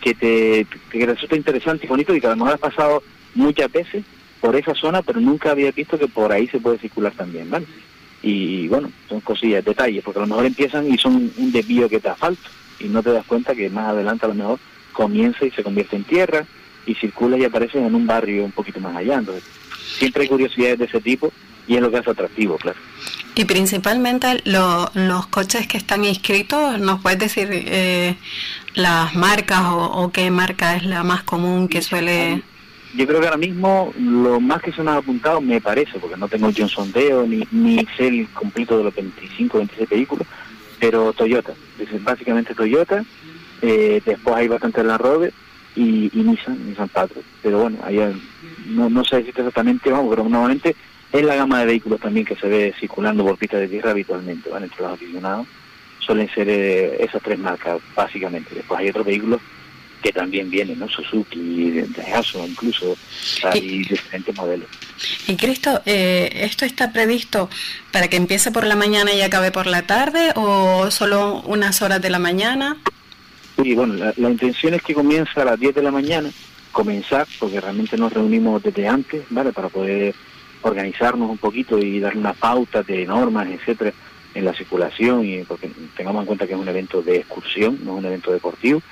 Que te, resulta interesante y bonito y que a lo mejor has pasado muchas veces por esa zona, pero nunca había visto que por ahí se puede circular también, ¿vale? Y bueno, son cosillas, detalles, porque a lo mejor empiezan y son un desvío que te asfalto y no te das cuenta que más adelante a lo mejor comienza y se convierte en tierra y circula y aparece en un barrio un poquito más allá. Entonces, siempre hay curiosidades de ese tipo y es lo que hace atractivo, claro. Y principalmente los coches que están inscritos, ¿nos puedes decir eh, las marcas o, qué marca es la más común que suele...? Yo creo que ahora mismo lo más que se nos ha apuntado, me parece, porque no tengo yo un sondeo ni, ni sé el completo de los 25 26 vehículos, pero Toyota, básicamente Toyota, eh, después hay bastante la Rover y, y Nissan, Nissan Patrol, pero bueno, ahí no, no sé decirte exactamente, vamos, pero normalmente es la gama de vehículos también que se ve circulando por pistas de tierra habitualmente, ¿vale? entre los aficionados. Suelen ser eh, esas tres marcas, básicamente. Después hay otros vehículos que también vienen, ¿no? Suzuki, Daihatsu, incluso, hay diferentes modelos. Y Cristo, eh, ¿esto está previsto para que empiece por la mañana y acabe por la tarde o solo unas horas de la mañana? Sí, bueno, la, la intención es que comience a las 10 de la mañana, comenzar, porque realmente nos reunimos desde antes, ¿vale? Para poder organizarnos un poquito y dar unas pautas de normas, etcétera, en la circulación, y porque tengamos en cuenta que es un evento de excursión, no es un evento deportivo,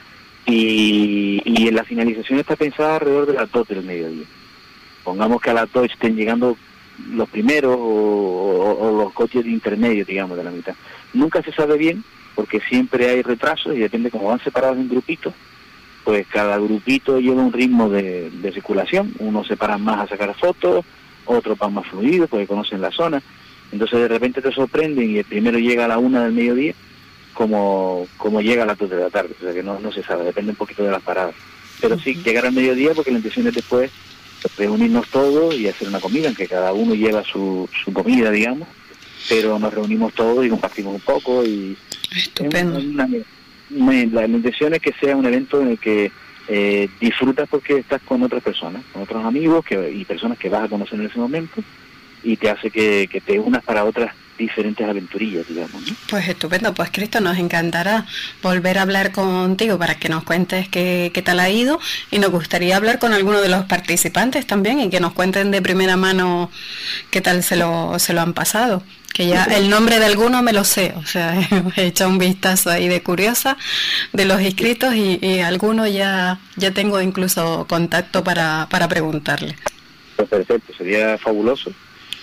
y, y en la finalización está pensada alrededor de las 2 del mediodía. Pongamos que a las 2 estén llegando los primeros o, los coches de intermedio, digamos, de la mitad. Nunca se sabe bien, porque siempre hay retrasos y depende cómo van separados en grupitos, pues cada grupito lleva un ritmo de, circulación. Unos se paran más a sacar fotos, otros van más fluidos porque conocen la zona. Entonces de repente te sorprenden y el primero llega a la una del mediodía como, como llega a las dos de la tarde. O sea que no, no se sabe, depende un poquito de las paradas. Pero sí, llegar al mediodía porque la intención es después reunirnos todos y hacer una comida, aunque cada uno lleva su, su comida, digamos, pero nos reunimos todos y compartimos un poco y... Estupendo. la, intención es que sea un evento en el que eh, disfrutas porque estás con otras personas, con otros amigos que, y personas que vas a conocer en ese momento y te hace que, te unas para otras diferentes aventurillas, digamos. Pues estupendo, pues Cristo, nos encantará volver a hablar contigo para que nos cuentes qué, qué tal ha ido y nos gustaría hablar con alguno de los participantes también y que nos cuenten de primera mano qué tal se lo, se lo han pasado. Que ya el nombre de alguno me lo sé, o sea, <laughs> he hecho un vistazo ahí de curiosa de los inscritos y, y alguno ya, ya tengo incluso contacto para, para preguntarle. Pues perfecto, sería fabuloso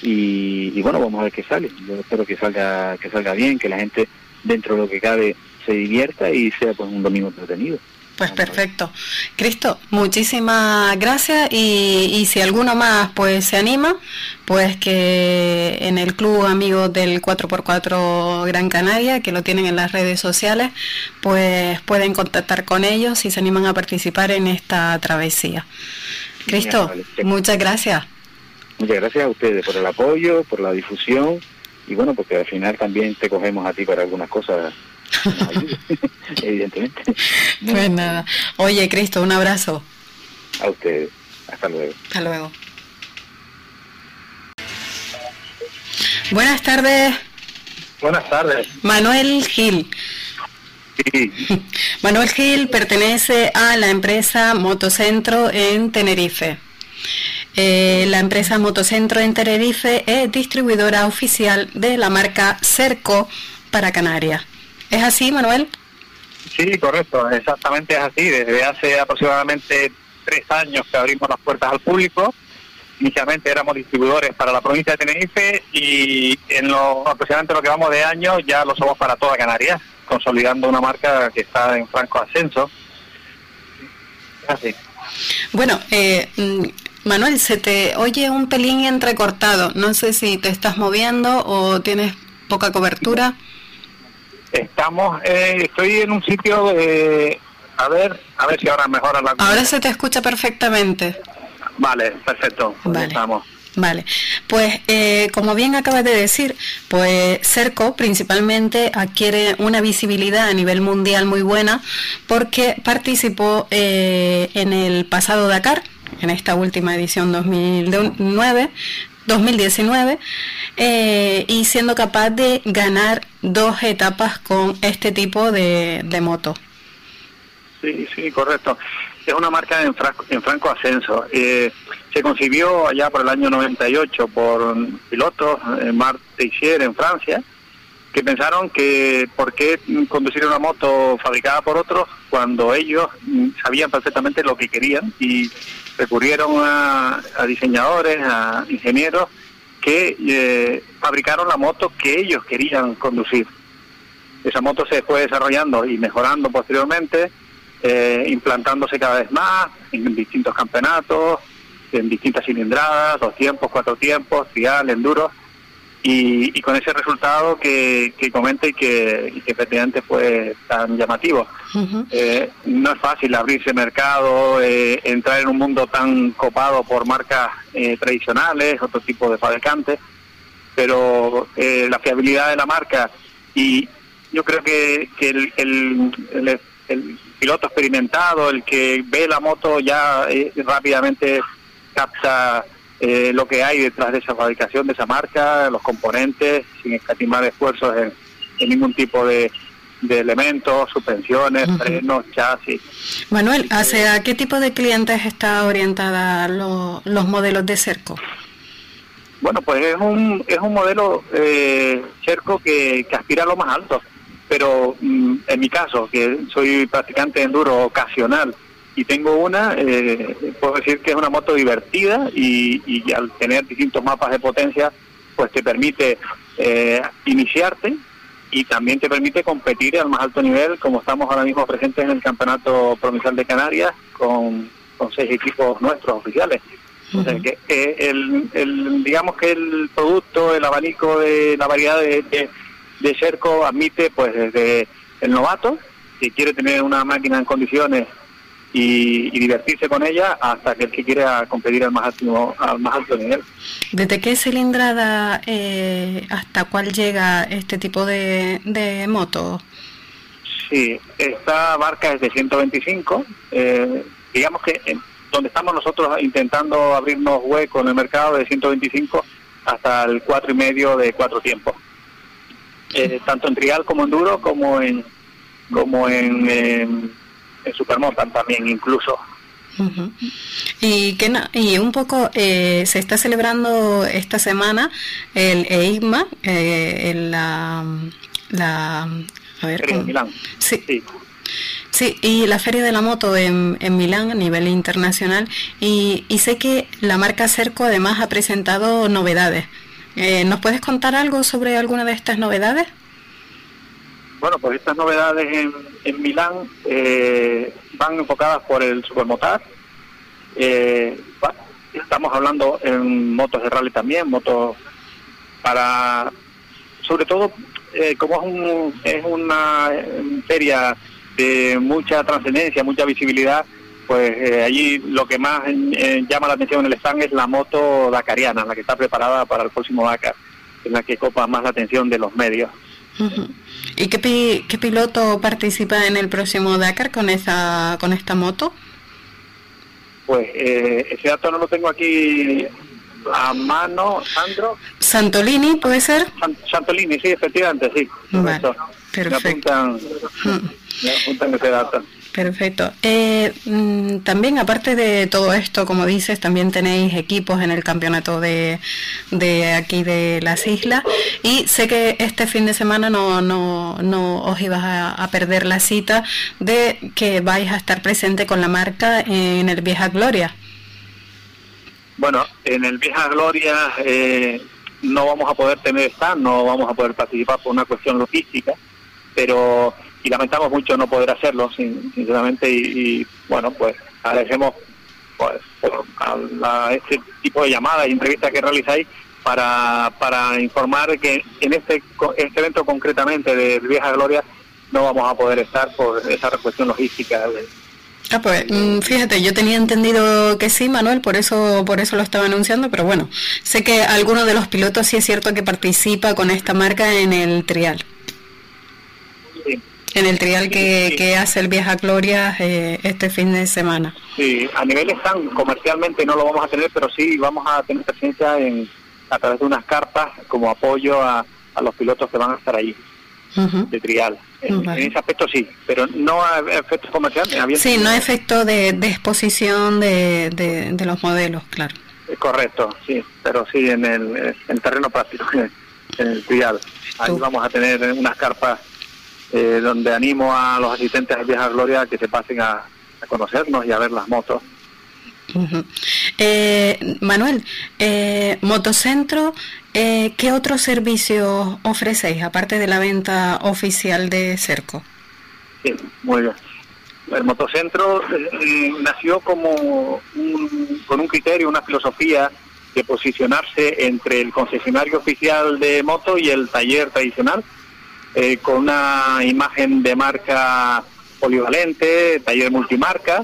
y, bueno, vamos a ver qué sale. Yo espero que salga, que salga bien, que la gente dentro de lo que cabe se divierta y sea pues un domingo entretenido. Pues perfecto. Cristo, muchísimas gracias y, y, si alguno más pues se anima, pues que en el club amigos del 4x4 Gran Canaria, que lo tienen en las redes sociales, pues pueden contactar con ellos si se animan a participar en esta travesía. Cristo, muchas gracias. Muchas gracias a ustedes por el apoyo, por la difusión y bueno, porque al final también te cogemos a ti para algunas cosas. <laughs> evidentemente. Pues nada. Oye, Cristo, un abrazo. A ustedes. Hasta luego. Hasta luego. Buenas tardes. Buenas tardes. Manuel Gil. Sí. <laughs> Manuel Gil pertenece a la empresa Motocentro en Tenerife. Eh, la empresa Motocentro en Tenerife es distribuidora oficial de la marca Cerco para Canarias. ¿Es así, Manuel? Sí, correcto, exactamente es así. Desde hace aproximadamente tres años que abrimos las puertas al público. Inicialmente éramos distribuidores para la provincia de Tenerife y en lo aproximadamente lo que vamos de año ya lo somos para toda Canarias, consolidando una marca que está en franco ascenso. Así. Bueno, eh, mm, Manuel, se te oye un pelín entrecortado. No sé si te estás moviendo o tienes poca cobertura. Estamos, eh, estoy en un sitio, eh, a ver, a ver si ahora mejora la. Ahora se te escucha perfectamente. Vale, perfecto. Vale. Estamos. Vale, pues eh, como bien acabas de decir, pues Cerco principalmente adquiere una visibilidad a nivel mundial muy buena porque participó en el pasado Dakar, en esta última edición 2009, 2019 eh, y siendo capaz de ganar dos etapas con este tipo de, moto. Sí, sí, correcto. Es una marca en, en franco ascenso. Eh, se concibió allá por el año 98 por pilotos, eh, Teixier en Francia, que pensaron que por qué conducir una moto fabricada por otros cuando ellos sabían perfectamente lo que querían y recurrieron a, diseñadores, a ingenieros que eh, fabricaron la moto que ellos querían conducir. Esa moto se fue desarrollando y mejorando posteriormente, eh, implantándose cada vez más en distintos campeonatos, en distintas cilindradas, dos tiempos, cuatro tiempos, trial, enduro, y, con ese resultado que, que comenté y que, y que efectivamente fue tan llamativo. Eh, no es fácil abrirse mercado, eh, entrar en un mundo tan copado por marcas eh, tradicionales, otro tipo de fabricantes, pero la fiabilidad de la marca y yo creo que, que el, el, el, piloto experimentado, el que ve la moto ya rápidamente capta eh, lo que hay detrás de esa fabricación, de esa marca, los componentes, sin escatimar esfuerzos en, ningún tipo de, elementos, suspensiones, frenos, chasis. Manuel, ¿hacia qué tipo de clientes está orientada los modelos de Cerco? Bueno, pues es un, es un modelo eh, cerco que, que aspira a lo más alto, pero mm, en mi caso, que soy practicante de enduro ocasional y tengo una, eh, puedo decir que es una moto divertida y, y, al tener distintos mapas de potencia, pues te permite eh, iniciarte y también te permite competir al más alto nivel, como estamos ahora mismo presentes en el Campeonato Provincial de Canarias con, con seis equipos nuestros oficiales. O sea, que el, el, digamos que el producto, el abanico de la variedad de, de, de Sherco admite pues desde el novato, que quiere tener una máquina en condiciones y, divertirse con ella, hasta que el que quiera competir al más alto, al más alto nivel. ¿Desde qué cilindrada eh, hasta cuál llega este tipo de, de moto? Sí, esta marca es de 125, eh, digamos que donde estamos nosotros intentando abrirnos hueco en el mercado de 125 hasta el cuatro y medio de cuatro tiempos. Eh, tanto en trial como en duro como en como en, en, supermotan también incluso y que y un poco eh, se está celebrando esta semana el EIMA eh, en la, la a ver, Milán. sí. sí. Sí, y la Feria de la Moto en, en Milán a nivel internacional y, y, sé que la marca Cerco además ha presentado novedades. Eh, ¿Nos puedes contar algo sobre alguna de estas novedades? Bueno, pues estas novedades en, en Milán eh, van enfocadas por el supermotar. Eh, estamos hablando en motos de rally también, motos para, sobre todo, eh, como es, un, es una feria de mucha trascendencia, mucha visibilidad, pues eh, allí lo que más eh, llama la atención en el stand es la moto dakariana, la que está preparada para el próximo Dakar, en la que copa más la atención de los medios. ¿Y qué, qué piloto participa en el próximo Dakar con esa con esta moto? Pues eh, ese dato no lo tengo aquí a mano, Sandro. Santolini, ¿puede ser? Santolini, sí, efectivamente, sí. Vale, perfecto. Perfecto. Eh, mm, también, aparte de todo esto, como dices, también tenéis equipos en el campeonato de, de aquí de las islas. Y sé que este fin de semana no, no, no os ibas a, perder la cita de que vais a estar presente con la marca en el Vieja Gloria. Bueno, en el Vieja Gloria eh, no vamos a poder tener stand, no vamos a poder participar por una cuestión logística, pero y lamentamos mucho no poder hacerlo, sinceramente, y, bueno, pues agradecemos pues, a, este tipo de llamadas y entrevistas que realizáis para, para informar que en este, este evento concretamente de Vieja Gloria no vamos a poder estar por esa cuestión logística. Ah, pues mm, fíjate, yo tenía entendido que sí, Manuel, por eso por eso lo estaba anunciando, pero bueno, sé que alguno de los pilotos sí es cierto que participa con esta marca en el trial en el trial que, hace el Vieja Gloria eh, este fin de semana. Sí, a nivel stand comercialmente no lo vamos a tener, pero sí vamos a tener presencia en, a través de unas carpas como apoyo a, los pilotos que van a estar allí de trial. En, ese aspecto sí, pero no a efectos comerciales. Sí, no a efecto de, exposición de, de, los modelos, claro. Correcto, sí, pero sí en el, en terreno práctico, <laughs> en el trial. Ahí vamos a tener unas carpas eh, donde animo a los asistentes a Vieja Gloria a que se pasen a, conocernos y a ver las motos. eh, Manuel, eh, Motocentro, eh, ¿qué otros servicios ofrecéis aparte de la venta oficial de Cerco? Sí, muy bien. El Motocentro eh, nació como con un criterio, una filosofía de posicionarse entre el concesionario oficial de moto y el taller tradicional eh, con una imagen de marca polivalente, taller multimarca,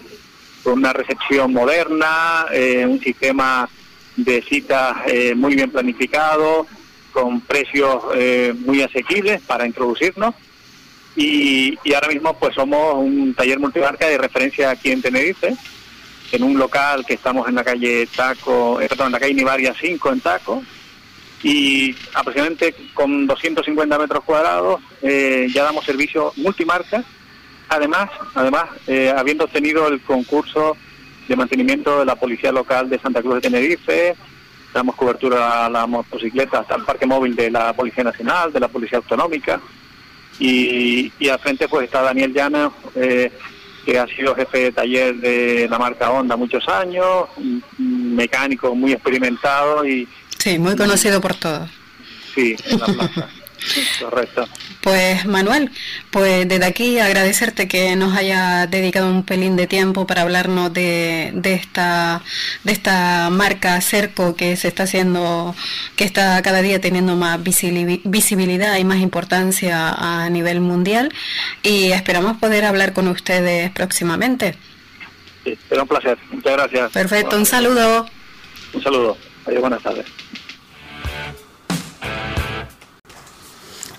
con una recepción moderna, eh, un sistema de citas eh, muy bien planificado, con precios muy asequibles para introducirnos. Y, ahora mismo pues somos un taller multimarca de referencia aquí en Tenerife, en un local que estamos en la calle Taco, perdón, en la calle Nivaria 5 en Taco, y aproximadamente con 250 metros cuadrados eh, ya damos servicio multimarca, además, además eh, habiendo obtenido el concurso de mantenimiento de la Policía Local de Santa Cruz de Tenerife, damos cobertura a la motocicleta hasta el parque móvil de la Policía Nacional, de la Policía Autonómica. Y, al frente pues está Daniel Llana, eh, que ha sido jefe de taller de la marca Honda muchos años, mecánico muy experimentado y... Sí, muy conocido por todos. Sí, la plaza. <laughs> Correcto. Pues Manuel, pues desde aquí agradecerte que nos haya dedicado un pelín de tiempo para hablarnos de, de esta de esta marca Cerco que se está haciendo, que está cada día teniendo más visibilidad y más importancia a nivel mundial y esperamos poder hablar con ustedes próximamente. Sí, será un placer. Muchas gracias. Perfecto, un saludo. Un saludo. Adiós, buenas tardes.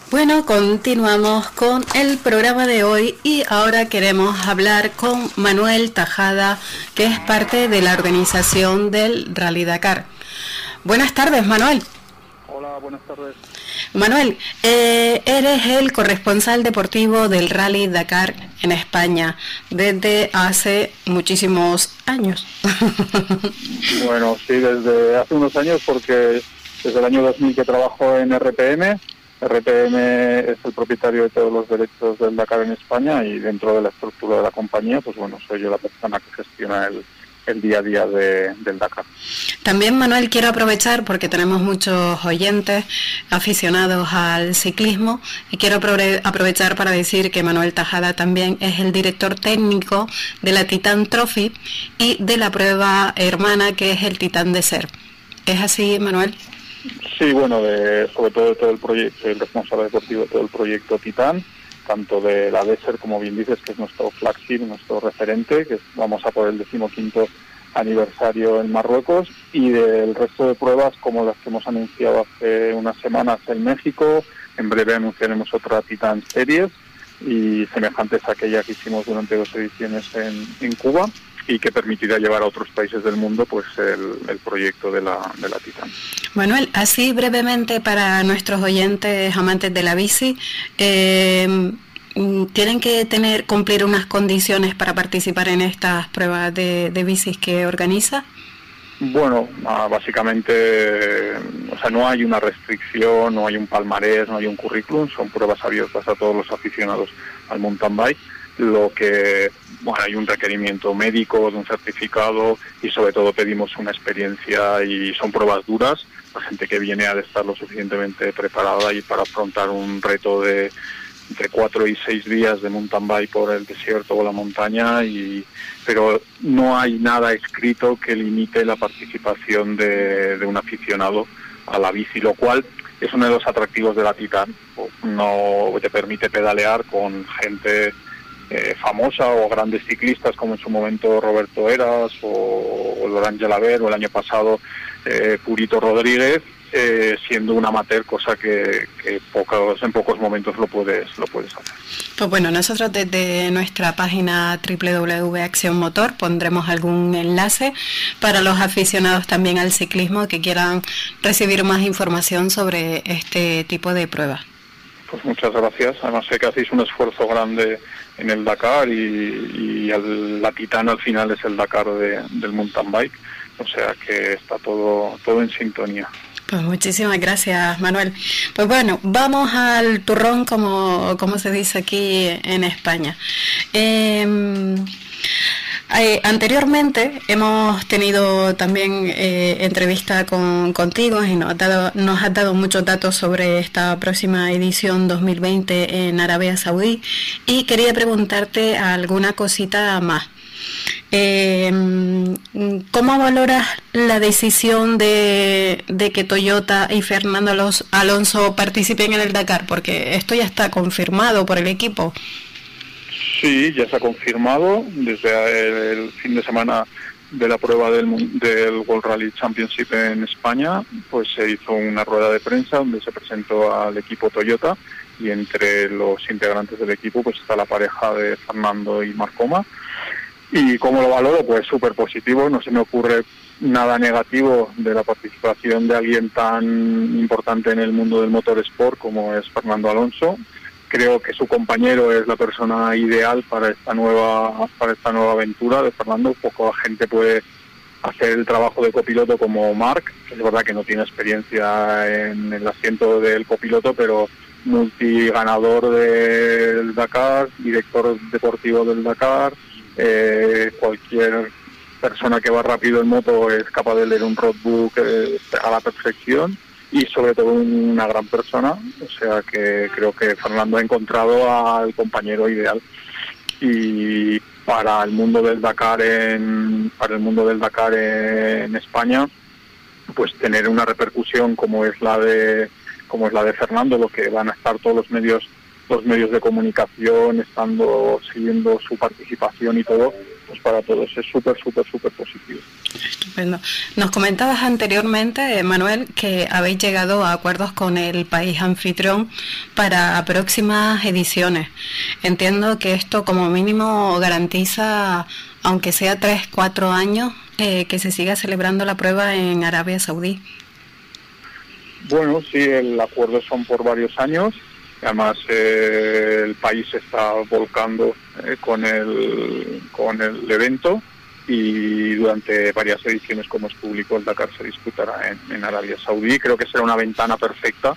Bueno, continuamos con el programa de hoy y ahora queremos hablar con Manuel Tajada, que es parte de la organización del Rally Dakar. Buenas tardes, Manuel. Hola, buenas tardes. Manuel, eh, eres el corresponsal deportivo del Rally Dakar en España desde hace muchísimos años. <laughs> bueno, sí, desde hace unos años porque desde el año 2000 que trabajo en RPM RPM es el propietario de todos los derechos del Dakar en España y dentro de la estructura de la compañía, pues bueno, soy yo la persona que gestiona el, día a día del Dakar. También, Manuel, quiero aprovechar porque tenemos muchos oyentes aficionados al ciclismo y quiero aprovechar para decir que Manuel Tajada también es el director técnico de la Titan Trophy y de la prueba hermana que es el Titán de Ser. ¿Es así, Manuel? Sí, bueno, de, sobre todo de todo el proyecto, el responsable deportivo de todo el proyecto Titán, tanto de la DESER, como bien dices, que es nuestro flagship, nuestro referente, que vamos a por el decimoquinto aniversario en Marruecos, y del resto de pruebas como las que hemos anunciado hace unas semanas en México, en breve anunciaremos otra Titan Series y semejantes a aquella que hicimos durante dos ediciones en, en Cuba y que permitirá llevar a otros países del mundo pues el, proyecto de la, de la Titan. Manuel, así brevemente para nuestros oyentes amantes de la bici, eh, ¿tienen que tener cumplir unas condiciones para participar en estas pruebas de, de bicis que organiza? Bueno, ah, básicamente, o sea, no hay una restricción, no hay un palmarés, no hay un currículum, son pruebas abiertas a todos los aficionados al mountain bike lo que bueno, hay un requerimiento médico, de un certificado y sobre todo pedimos una experiencia y son pruebas duras. La gente que viene ha de estar lo suficientemente preparada y para afrontar un reto de entre cuatro y seis días de mountain bike por el desierto o la montaña, y, pero no hay nada escrito que limite la participación de, de un aficionado a la bici, lo cual es uno de los atractivos de la Titan. No te permite pedalear con gente eh, famosa o grandes ciclistas como en su momento Roberto Eras o, o Laurent Gelaber o el año pasado eh, Purito Rodríguez eh, siendo un amateur, cosa que, pocos, en pocos momentos lo puedes, lo puedes hacer. Pues bueno, nosotros desde nuestra página www.acción Motor pondremos algún enlace para los aficionados también al ciclismo que quieran recibir más información sobre este tipo de pruebas. Pues muchas gracias. Además sé que hacéis un esfuerzo grande en el Dakar y, la Titana al final es el Dakar del mountain bike. O sea que está todo, todo en sintonía. Pues muchísimas gracias, Manuel. Pues bueno, vamos al turrón, como, como se dice aquí en España. Eh, eh, anteriormente hemos tenido también eh, entrevista con, contigo y nos, has dado muchos datos sobre esta próxima edición 2020 en Arabia Saudí y quería preguntarte alguna cosita más. Eh, ¿Cómo valoras la decisión de, de, que Toyota y Fernando Alonso participen en el Dakar? Porque esto ya está confirmado por el equipo. Sí, ya se ha confirmado desde el fin de semana de la prueba del, del World Rally Championship en España, pues se hizo una rueda de prensa donde se presentó al equipo Toyota y entre los integrantes del equipo pues está la pareja de Fernando y Marcoma. Y como lo valoro, pues súper positivo, no se me ocurre nada negativo de la participación de alguien tan importante en el mundo del motor sport como es Fernando Alonso creo que su compañero es la persona ideal para esta nueva para esta nueva aventura de Fernando. Poco gente puede hacer el trabajo de copiloto como Mark, es verdad que no tiene experiencia en el asiento del copiloto, pero multiganador del Dakar, director deportivo del Dakar, eh, cualquier persona que va rápido en moto es capaz de leer un roadbook eh, a la perfección y sobre todo una gran persona, o sea que creo que Fernando ha encontrado al compañero ideal. Y para el mundo del Dakar en para el mundo del Dakar en España pues tener una repercusión como es la de como es la de Fernando lo que van a estar todos los medios los medios de comunicación estando siguiendo su participación y todo pues para todos es súper, súper, súper positivo. Estupendo. Nos comentabas anteriormente, Manuel, que habéis llegado a acuerdos con el país anfitrión para próximas ediciones. Entiendo que esto como mínimo garantiza, aunque sea tres, cuatro años, eh, que se siga celebrando la prueba en Arabia Saudí. Bueno, sí, el acuerdo son por varios años Además, eh, el país está volcando eh, con, el, con el evento y durante varias ediciones, como es público, el Dakar se disputará en, Arabia Saudí. Creo que será una ventana perfecta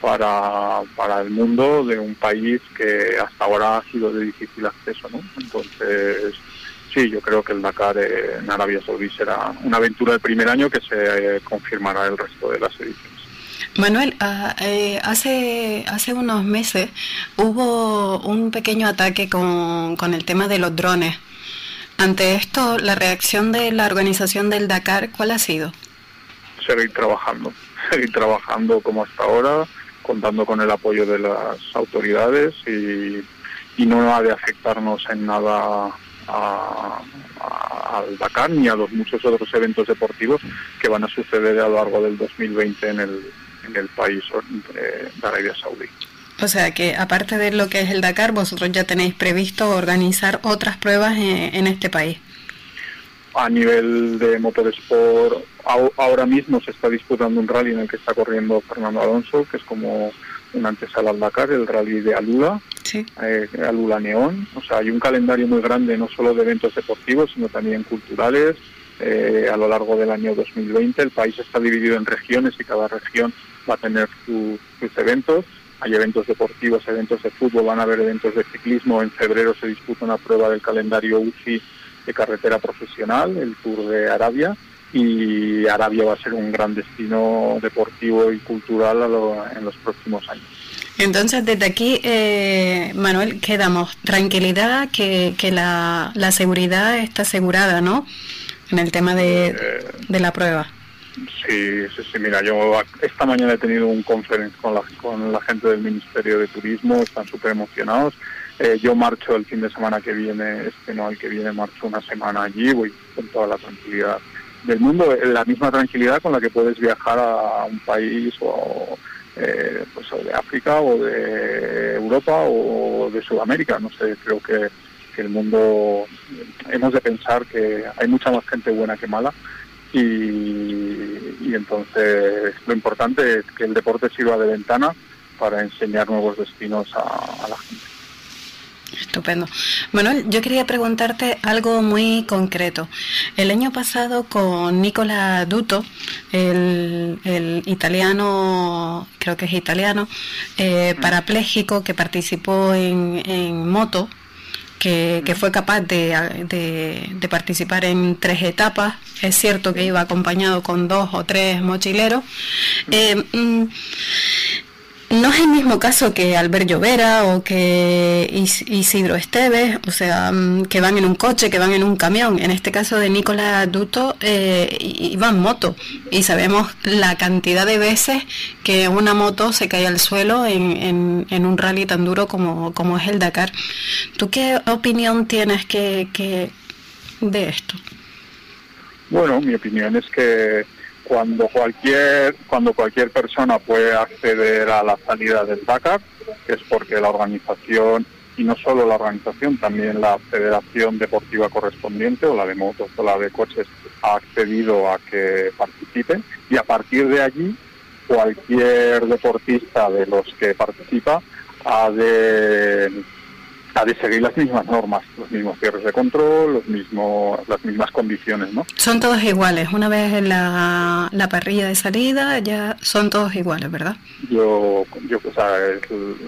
para, para el mundo de un país que hasta ahora ha sido de difícil acceso. ¿no? Entonces, sí, yo creo que el Dakar en Arabia Saudí será una aventura del primer año que se eh, confirmará el resto de las ediciones. Manuel, ah, eh, hace, hace unos meses hubo un pequeño ataque con, con el tema de los drones. Ante esto, la reacción de la organización del Dakar, ¿cuál ha sido? Seguir trabajando, <laughs> seguir trabajando como hasta ahora, contando con el apoyo de las autoridades y, y no ha de afectarnos en nada al Dakar ni a los muchos otros eventos deportivos que van a suceder a lo largo del 2020 en el, en el país de Arabia Saudí. O sea que aparte de lo que es el Dakar, vosotros ya tenéis previsto organizar otras pruebas en, este país. A nivel de motorsport, ahora mismo se está disputando un rally en el que está corriendo Fernando Alonso, que es como una antesala al Dakar, el rally de Alula, sí. Eh, Alula Neón. O sea, hay un calendario muy grande, no solo de eventos deportivos, sino también culturales. Eh, a lo largo del año 2020 el país está dividido en regiones y cada región va a tener sus eventos. Hay eventos deportivos, eventos de fútbol, van a haber eventos de ciclismo. En febrero se disputa una prueba del calendario UCI de carretera profesional, el Tour de Arabia. Y Arabia va a ser un gran destino deportivo y cultural en los próximos años. Entonces, desde aquí, eh, Manuel, quedamos tranquilidad, que, la seguridad está asegurada, ¿no? En el tema de, eh, de la prueba. Sí, sí, sí, mira, yo esta mañana he tenido un conference con la, con la gente del Ministerio de Turismo, están súper emocionados. Eh, yo marcho el fin de semana que viene, este no, el que viene marcho una semana allí, voy con toda la tranquilidad del mundo, eh, la misma tranquilidad con la que puedes viajar a un país o, eh, pues, de África o de Europa o de Sudamérica, no sé, creo que, que el mundo, hemos de pensar que hay mucha más gente buena que mala y, entonces lo importante es que el deporte sirva de ventana para enseñar nuevos destinos a, la gente. Estupendo. Manuel, yo quería preguntarte algo muy concreto. El año pasado con Nicola Duto, el, italiano, creo que es italiano, eh, parapléjico que participó en, en moto, que, fue capaz de, de, participar en tres etapas. Es cierto que iba acompañado con dos o tres mochileros. Eh, no es el mismo caso que Albert Llovera o que Isidro Esteves, o sea, mm, que van en un coche, que van en un camión. En este caso de Nicolás Duto, eh, iba moto. Y sabemos la cantidad de veces que una moto se cae al suelo en, en, un rally tan duro como, como, es el Dakar. ¿Tú qué opinión tienes que, que de esto? Bueno, mi opinión es que cuando cualquier cuando cualquier persona puede acceder a la salida del Dakar, es porque la organización y no solo la organización, también la Federación Deportiva correspondiente o la de motos o la de coches ha accedido a que participen. Y a partir de allí cualquier deportista de los que participa ha de ha de seguir las mismas normas, los mismos cierres de control, los mismos, las mismas condiciones, ¿no? Son todos iguales. Una vez en la, la parrilla de salida ya son todos iguales, ¿verdad? Yo, yo o sea,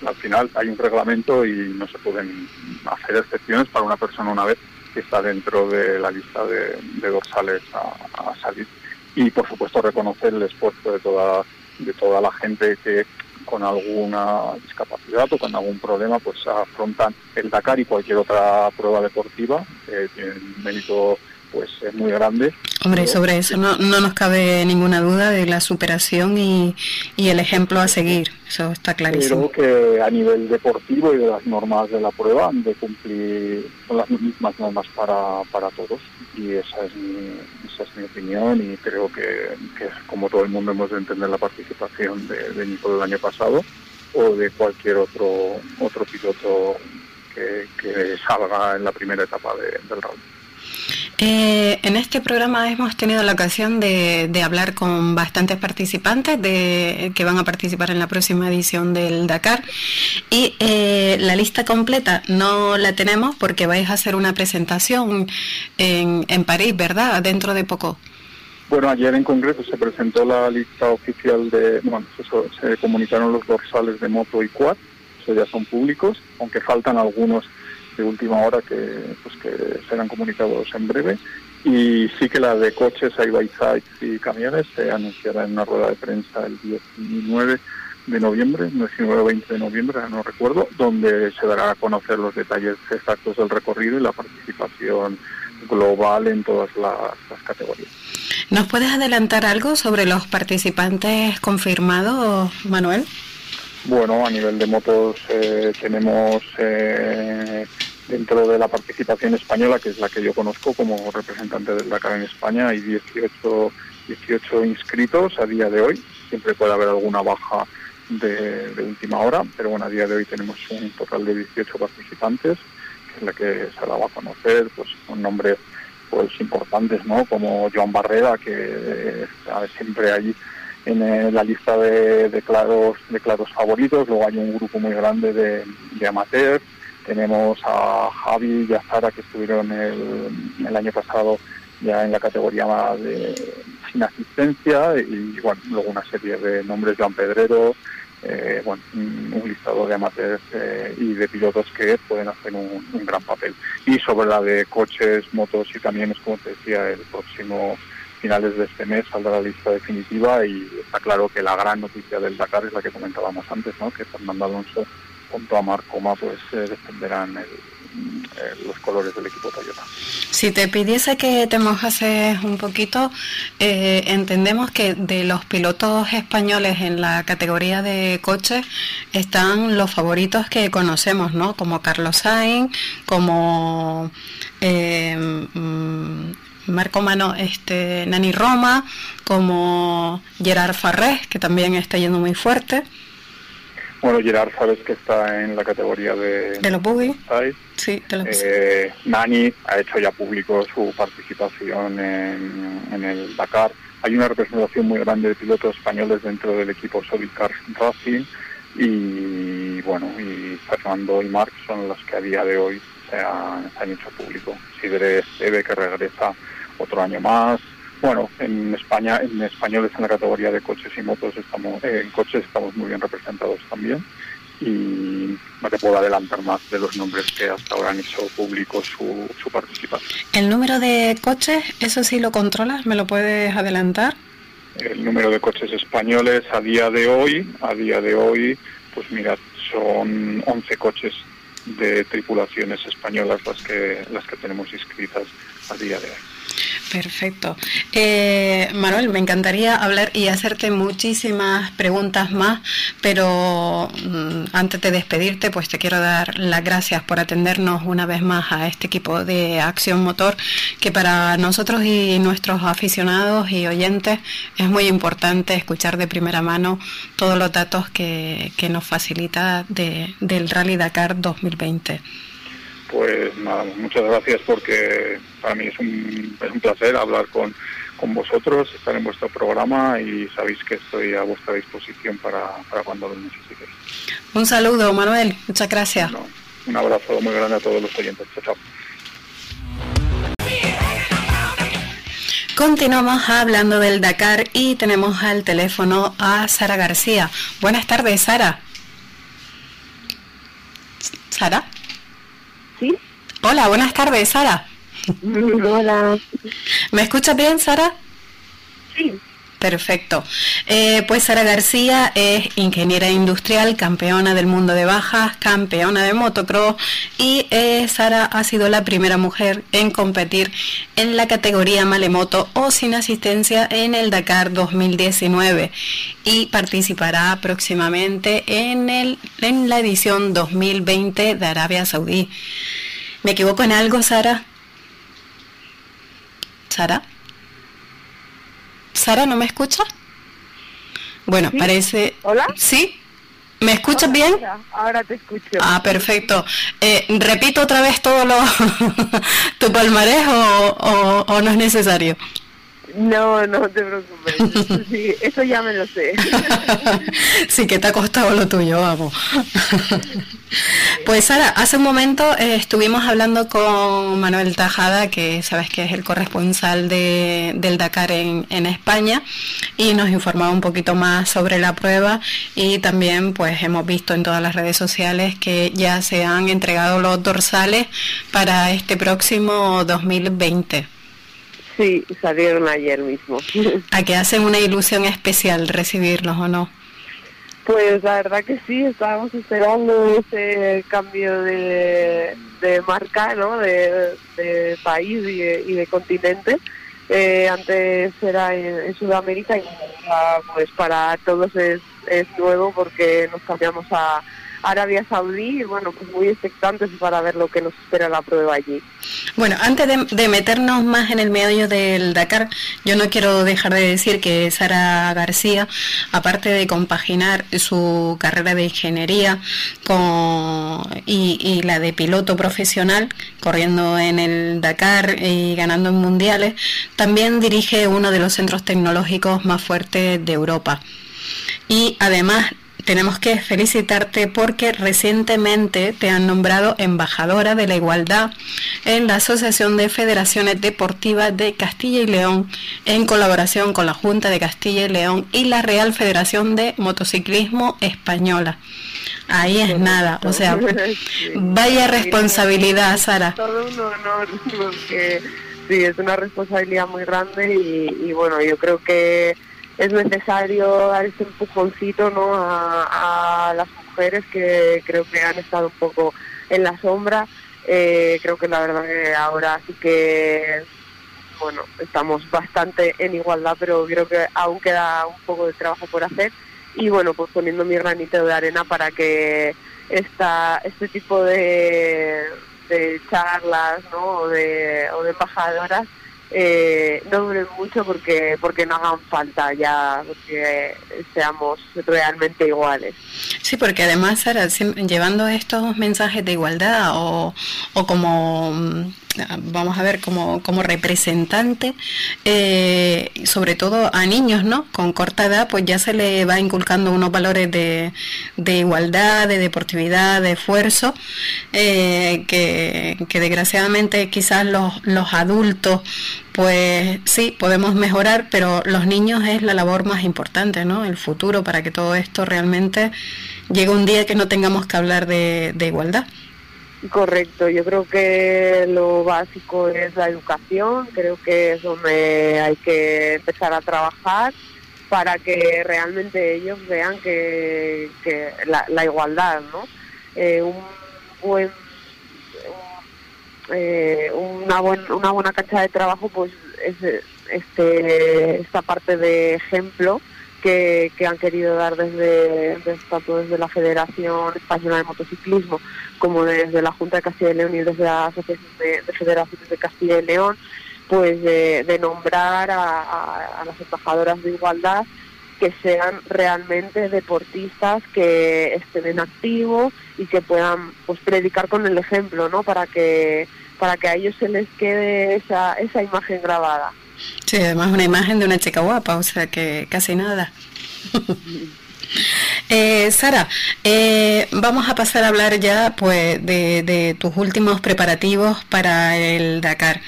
al final hay un reglamento y no se pueden hacer excepciones para una persona una vez que está dentro de la lista de, dorsales a, a salir. Y por supuesto reconocer el esfuerzo de toda de toda la gente que con alguna discapacidad o con algún problema, pues afrontan el Dakar y cualquier otra prueba deportiva, que tiene un mérito pues es muy grande. Hombre, sobre eso no, no nos cabe ninguna duda de la superación y, y, el ejemplo a seguir, eso está clarísimo. Creo que a nivel deportivo y de las normas de la prueba han de cumplir las mismas normas para, para todos y esa es mi, esa es mi opinión y creo que, que como todo el mundo hemos de entender la participación de, de Nico del año pasado o de cualquier otro otro piloto que, que salga en la primera etapa del rally. Eh, en este programa hemos tenido la ocasión de, hablar con bastantes participantes de, que van a participar en la próxima edición del Dakar y eh, la lista completa no la tenemos porque vais a hacer una presentación en, París, ¿verdad? Dentro de poco. Bueno, ayer en concreto se presentó la lista oficial de, bueno, eso, se comunicaron los dorsales de moto y quad, eso ya son públicos, aunque faltan algunos de última hora que, pues, que serán comunicados en breve. Y sí que la de coches, side by side y camiones se anunciará en una rueda de prensa el 19 de noviembre, 19 o 20 de noviembre, no recuerdo, donde se dará a conocer los detalles exactos del recorrido y la participación global en todas las, categorías. ¿Nos puedes adelantar algo sobre los participantes confirmados, Manuel? Bueno, a nivel de motos eh, tenemos eh, dentro de la participación española, que es la que yo conozco como representante del Dakar en España, hay 18, 18 inscritos a día de hoy. Siempre puede haber alguna baja de, última hora, pero bueno, a día de hoy tenemos un total de 18 participantes, que es la que se la va a conocer, pues con nombres pues importantes, ¿no? Como Joan Barrera, que eh, siempre hay en eh, la lista de, de claros favoritos. Luego hay un grupo muy grande de, de amateurs tenemos a Javi y a Sara que estuvieron el, año pasado ya en la categoría de sin asistencia y luego una serie de nombres, Joan Pedrero, eh, un listado de amateurs eh, y de pilotos que pueden hacer un, gran papel. Y sobre la de coches, motos y camiones, como te decía, el próximo finales de este mes saldrá la lista definitiva y está claro que la gran noticia del Dakar es la que comentábamos antes, ¿no? que Fernando Alonso junto a Marcoma pues eh, defenderán los colores del equipo Toyota. Si te pidiese que te mojases un poquito, eh, entendemos que de los pilotos españoles en la categoría de coches están los favoritos que conocemos, ¿no? Como Carlos Sainz, como eh, mm, Marco Mano, este, Nani Roma, como Gerard Farrés, que también está yendo muy fuerte. Bueno, Gerard sabes que está en la categoría de... De los buggy. Sí, de los eh, Nani ha hecho ya público su participación en, el Dakar. Hay una representación muy grande de pilotos españoles dentro del equipo Solid Cars Racing y bueno, y Fernando y Marc son los que a día de hoy se han, hecho público. Sidre Esteve que regresa otro año más, bueno, en España, en españoles en la categoría de coches y motos estamos, eh, en coches estamos muy bien representados también y no te puedo adelantar más de los nombres que hasta ahora han hecho público su, su participación. ¿El número de coches, eso sí lo controlas? ¿Me lo puedes adelantar? El número de coches españoles a día de hoy, a día de hoy, pues mira, son 11 coches de tripulaciones españolas las que las que tenemos inscritas a día de hoy. Perfecto. Eh, Manuel, me encantaría hablar y hacerte muchísimas preguntas más, pero mm, antes de despedirte, pues te quiero dar las gracias por atendernos una vez más a este equipo de Acción Motor, que para nosotros y nuestros aficionados y oyentes es muy importante escuchar de primera mano todos los datos que, que nos facilita de, del Rally Dakar 2020 pues nada, muchas gracias porque para mí es un, es un placer hablar con, con vosotros, estar en vuestro programa y sabéis que estoy a vuestra disposición para, para cuando lo necesitéis. Un saludo, Manuel. Muchas gracias. Un abrazo muy grande a todos los oyentes. Chao, chao. Continuamos hablando del Dakar y tenemos al teléfono a Sara García. Buenas tardes, Sara. ¿Sara? ¿Sí? Hola, buenas tardes, Sara. <laughs> Hola. ¿Me escuchas bien, Sara? Sí. Perfecto. Eh, pues Sara García es ingeniera industrial, campeona del mundo de bajas, campeona de motocross y eh, Sara ha sido la primera mujer en competir en la categoría Malemoto o sin asistencia en el Dakar 2019 y participará próximamente en, el, en la edición 2020 de Arabia Saudí. ¿Me equivoco en algo, Sara? Sara. Sara, ¿no me escucha? Bueno, parece... ¿Hola? ¿Sí? ¿Me escuchas bien? Ahora, te escucho. Ah, perfecto. Eh, ¿Repito otra vez todo lo... <laughs> tu palmarés o, o no es necesario? No, no te preocupes. <laughs> Sí, eso ya me lo sé. <laughs> sí, que te ha costado lo tuyo, vamos. Pues Sara, hace un momento eh, estuvimos hablando con Manuel Tajada, que sabes que es el corresponsal de, del Dakar en, en, España, y nos informaba un poquito más sobre la prueba y también pues hemos visto en todas las redes sociales que ya se han entregado los dorsales para este próximo 2020. Sí, salieron ayer mismo. <laughs> ¿A qué hacen una ilusión especial recibirlos o no? Pues la verdad que sí, estábamos esperando ese cambio de, marca, ¿no? De, país y de, continente. Eh, antes era en, Sudamérica y pues para todos es, es nuevo porque nos cambiamos a, Arabia Saudí y bueno, pues muy expectantes para ver lo que nos espera la prueba allí. Bueno, antes de, meternos más en el medio del Dakar, yo no quiero dejar de decir que Sara García, aparte de compaginar su carrera de ingeniería con, y, la de piloto profesional, corriendo en el Dakar y ganando en mundiales, también dirige uno de los centros tecnológicos más fuertes de Europa. Y además tenemos que felicitarte porque recientemente te han nombrado embajadora de la igualdad en la Asociación de Federaciones Deportivas de Castilla y León en colaboración con la Junta de Castilla y León y la Real Federación de Motociclismo Española. Ahí es nada, o sea, <laughs> vaya responsabilidad, Sara. Todo un honor, porque sí, es una responsabilidad muy grande y bueno, yo creo que es necesario dar ese empujoncito ¿no? a, las mujeres que creo que han estado un poco en la sombra. Eh, creo que la verdad que ahora sí que bueno estamos bastante en igualdad, pero creo que aún queda un poco de trabajo por hacer y bueno pues poniendo mi granito de arena para que esta este tipo de, charlas ¿no? o de, o de embajadoras eh, no duren mucho porque porque no hagan falta ya porque seamos realmente iguales. Sí, porque además, Sara, llevando estos mensajes de igualdad o, o como mm, vamos a ver, como, como representante, eh, sobre todo a niños, ¿no? Con corta edad, pues ya se le va inculcando unos valores de, de igualdad, de deportividad, de esfuerzo, eh, que, desgraciadamente quizás los, los adultos, pues sí, podemos mejorar, pero los niños es la labor más importante, ¿no? El futuro para que todo esto realmente llegue un día que no tengamos que hablar de igualdad. Correcto, yo creo que lo básico es la educación, creo que es donde hay que empezar a trabajar para que realmente ellos vean que, la, igualdad, ¿no? Eh, un buen, eh, una, una buena cancha de trabajo, pues es este, esta parte de ejemplo que, han querido dar desde, tanto desde la Federación Española de Motociclismo como desde la Junta de Castilla y León y desde la Asociación de, Federaciones de Castilla y León, pues de, nombrar a, las embajadoras de igualdad que sean realmente deportistas que estén en activo y que puedan pues predicar con el ejemplo, ¿no? Para que para que a ellos se les quede esa esa imagen grabada. Sí, además una imagen de una chica guapa, o sea que casi nada. <laughs> Eh, Sara, eh, vamos a pasar a hablar ya pues de, tus últimos preparativos para el Dakar.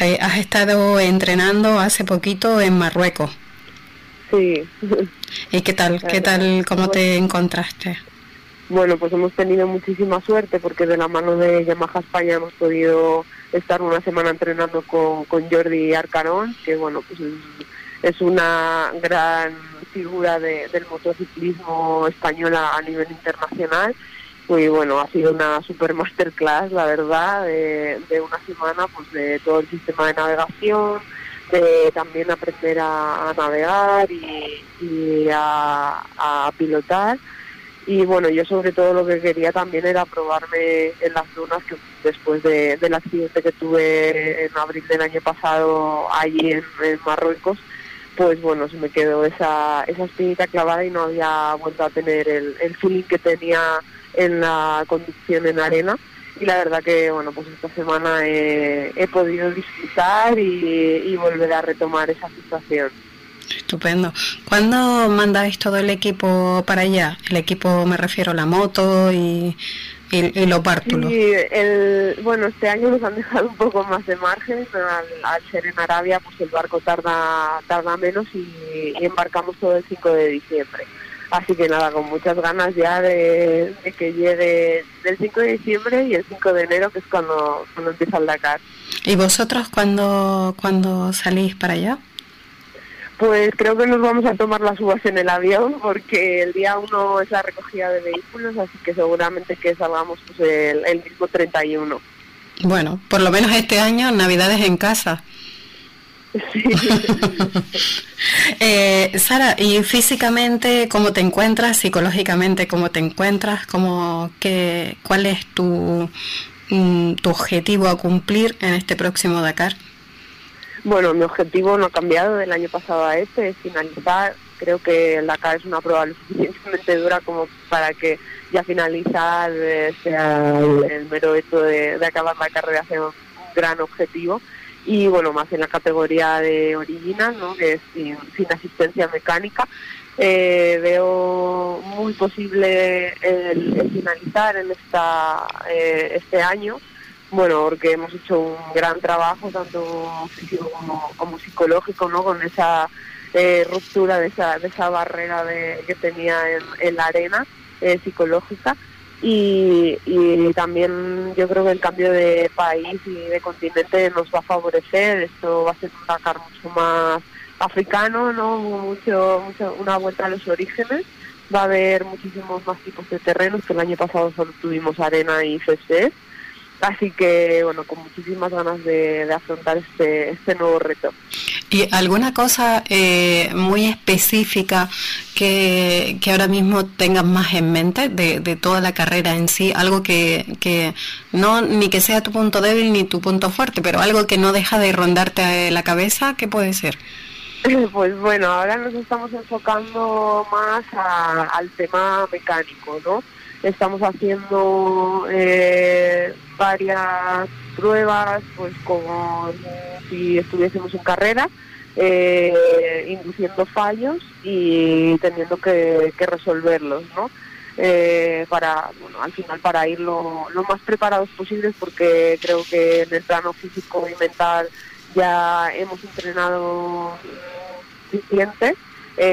Eh, has estado entrenando hace poquito en Marruecos. Sí. ¿Y qué tal? ¿Qué tal? ¿Cómo te encontraste? Bueno, pues hemos tenido muchísima suerte porque de la mano de Yamaha España hemos podido estar una semana entrenando con, con Jordi Arcarón, que bueno, pues es una gran figura del motociclismo español a, nivel internacional. Y bueno, ha sido una super masterclass, la verdad, de, una semana, pues de todo el sistema de navegación, de también aprender a, navegar y, a, pilotar. Y bueno, yo sobre todo lo que quería también era probarme en las dunas, que después del accidente que tuve en abril del año pasado allí en Marruecos, pues bueno, se me quedó esa, esa espinita clavada y no había vuelto a tener el, el feeling que tenía en la conducción en arena. Y la verdad que, bueno, pues esta semana he, podido disfrutar y, volver a retomar esa situación. Estupendo. ¿Cuándo mandáis todo el equipo para allá? El equipo me refiero a la moto y y, los bártulos. Sí, el, bueno, este año nos han dejado un poco más de margen. Al, ser en Arabia, pues el barco tarda, tarda menos y, embarcamos todo el 5 de diciembre. Así que nada, con muchas ganas ya de, que llegue del 5 de diciembre y el 5 de enero, que es cuando, cuando empieza el Dakar. ¿Y vosotros cuándo, cuando salís para allá? Pues creo que nos vamos a tomar las uvas en el avión porque el día uno es la recogida de vehículos, así que seguramente que salgamos pues, el, el mismo 31. Bueno, por lo menos este año Navidades en casa. Sí. <laughs> eh, Sara, ¿y físicamente cómo te encuentras? ¿Psicológicamente cómo te encuentras? ¿Cómo, qué, ¿Cuál es tu, mm, tu objetivo a cumplir en este próximo Dakar? Bueno, mi objetivo no ha cambiado del año pasado a este, es finalizar. Creo que el Dakar es una prueba lo <laughs> suficientemente dura como para que ya finalizar eh, sea el, mero hecho de, acabar la carrera sea un, gran objetivo. Y bueno, más en la categoría de original, ¿no? que es sin, asistencia mecánica. Eh, veo muy posible el, finalizar en esta eh, este año bueno, porque hemos hecho un gran trabajo, tanto físico como, psicológico, ¿no? Con esa eh, ruptura de esa, de esa barrera que tenía en, la arena eh, psicológica. Y, también yo creo que el cambio de país y de continente nos va a favorecer. Esto va a ser un Dakar mucho más africano, ¿no? Mucho, mucho, una vuelta a los orígenes. Va a haber muchísimos más tipos de terrenos, que el año pasado solo tuvimos arena y césped Así que, bueno, con muchísimas ganas de, afrontar este, este nuevo reto. ¿Y alguna cosa eh, muy específica que, que, ahora mismo tengas más en mente de, de toda la carrera en sí? Algo que, que no, ni que sea tu punto débil ni tu punto fuerte, pero algo que no deja de rondarte la cabeza, ¿qué puede ser? <laughs> Pues bueno, ahora nos estamos enfocando más al tema mecánico, ¿no? Estamos haciendo eh, varias pruebas, pues como si estuviésemos en carrera, eh, induciendo fallos y teniendo que, resolverlos, ¿no? Eh, para, bueno, al final para ir lo, más preparados posibles porque creo que en el plano físico y mental ya hemos entrenado suficiente,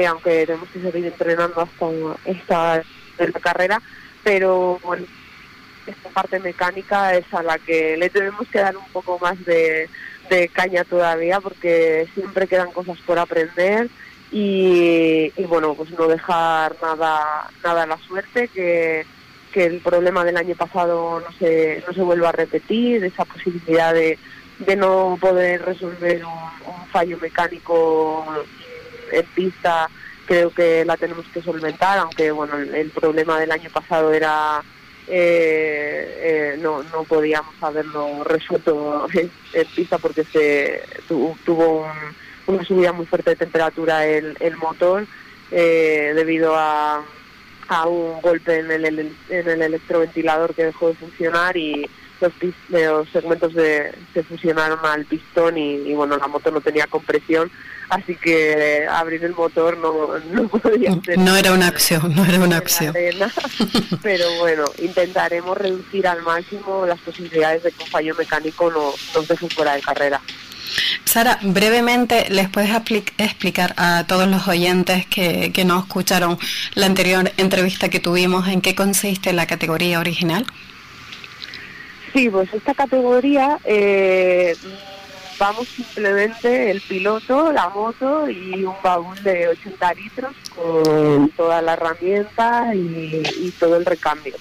aunque tenemos que seguir entrenando hasta esta, esta carrera, pero bueno, esta parte mecánica es a la que le tenemos que dar un poco más de, caña todavía porque siempre quedan cosas por aprender y, bueno, pues no dejar nada, nada a la suerte, que, el problema del año pasado no se, no se vuelva a repetir, esa posibilidad de, de no poder resolver un fallo mecánico en pista creo que la tenemos que solventar, aunque bueno, el, problema del año pasado era eh, eh, no, no podíamos haberlo resuelto <laughs> en, pista porque se tuvo una subida muy fuerte de temperatura el, el motor eh, debido a, a un golpe en el, en el electroventilador que dejó de funcionar y, los, segmentos de, se fusionaron al pistón y, bueno, la moto no tenía compresión, así que abrir el motor no, <laughs> no podía ser. No era una acción, no era una acción. <laughs> pero bueno, intentaremos reducir al máximo las posibilidades de que un fallo mecánico no, nos deje fuera de carrera. Sara, brevemente, ¿les puedes explicar a todos los oyentes que, que no escucharon la anterior entrevista que tuvimos en qué consiste la categoría original? Sí, pues esta categoría eh, vamos simplemente el piloto, la moto y un baúl de 80 litros con toda la herramienta y, todo el recambio.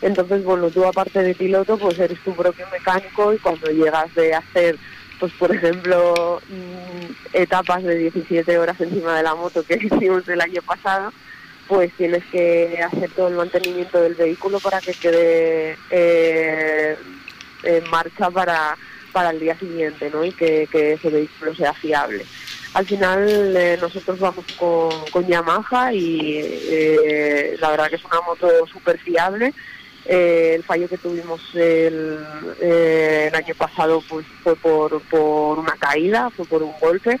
Entonces, bueno, tú aparte de piloto, pues eres tu propio mecánico y cuando llegas de hacer, pues por ejemplo, mm, etapas de 17 horas encima de la moto que <laughs> hicimos el año pasado, pues tienes que hacer todo el mantenimiento del vehículo para que quede eh, en marcha para, para el día siguiente ¿no? y que, ese vehículo sea fiable. Al final eh, nosotros vamos con, con Yamaha y eh, la verdad que es una moto súper fiable. el fallo que tuvimos el, el, año pasado pues fue por, por una caída, fue por un golpe.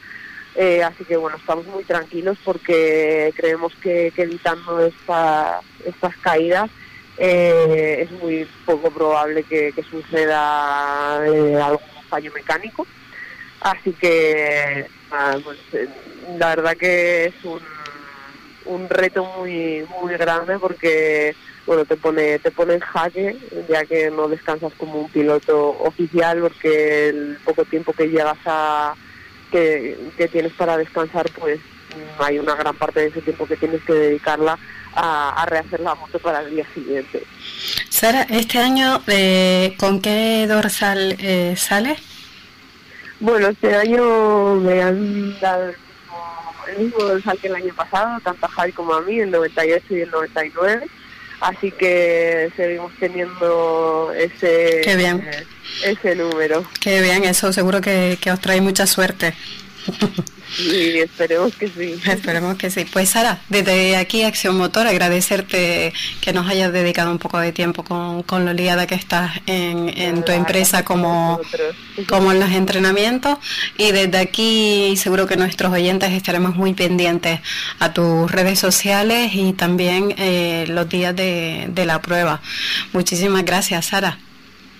Eh, así que bueno, estamos muy tranquilos porque creemos que, evitando estas caídas eh, es muy poco probable que, suceda eh, algún fallo mecánico. Así que pues, la verdad que es un, un reto muy muy grande porque bueno te pone te pone en jaque ya que no descansas como un piloto oficial porque el poco tiempo que llegas a que, tienes para descansar, pues hay una gran parte de ese tiempo que tienes que dedicarla a, rehacer la moto para el día siguiente. Sara, este año, eh, ¿con qué dorsal eh, sale? Bueno, este año me han dado el mismo, dorsal que el año pasado, tanto a Javi como a mí, el 98 y el 99 así que seguimos teniendo ese Qué bien. Ese número. Qué bien, eso seguro que, que os trae mucha suerte. <laughs> Esperemos que sí. <laughs> Esperemos que sí. Pues Sara, desde aquí Acción Motor, agradecerte que nos hayas dedicado un poco de tiempo con, con lo liada que estás en, en tu empresa como, como en los entrenamientos. Y desde aquí seguro que nuestros oyentes estaremos muy pendientes a tus redes sociales y también eh, los días de, de la prueba. Muchísimas gracias, Sara.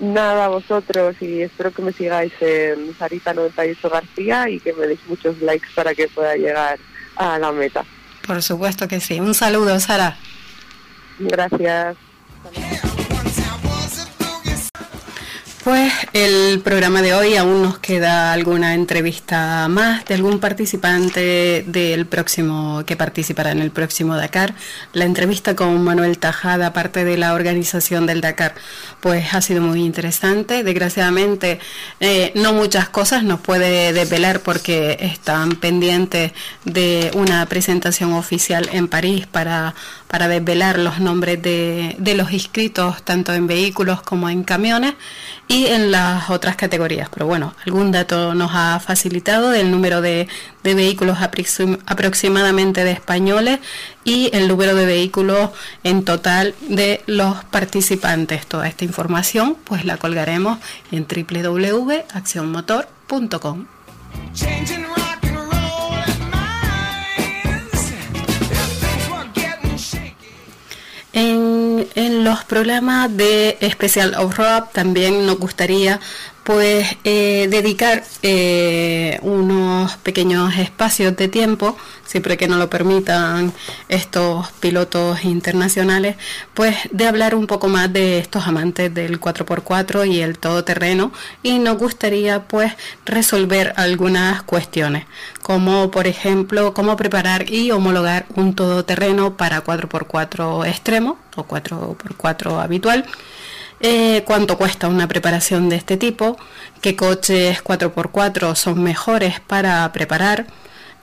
Nada, vosotros y espero que me sigáis en Sarita98 García y que me deis muchos likes para que pueda llegar a la meta. Por supuesto que sí. Un saludo, Sara. Gracias. Pues el programa de hoy aún nos queda alguna entrevista más de algún participante del próximo que participará en el próximo Dakar. La entrevista con Manuel Tajada, parte de la organización del Dakar, pues ha sido muy interesante. Desgraciadamente eh, no muchas cosas nos puede desvelar porque están pendientes de una presentación oficial en París para, para desvelar los nombres de, de los inscritos tanto en vehículos como en camiones y en las otras categorías. Pero bueno, algún dato nos ha facilitado del número de, vehículos aproximadamente de españoles y el número de vehículos en total de los participantes. Toda esta información pues la colgaremos en www.accionmotor.com. En, los programas de Special of Rock también nos gustaría pues dedicar eh, unos pequeños espacios de tiempo, siempre que nos lo permitan estos pilotos internacionales, pues de hablar un poco más de estos amantes del 4x4 y el todoterreno. Y nos gustaría pues resolver algunas cuestiones, como por ejemplo cómo preparar y homologar un todoterreno para 4x4 extremo o 4x4 habitual eh, cuánto cuesta una preparación de este tipo, qué coches 4x4 son mejores para preparar,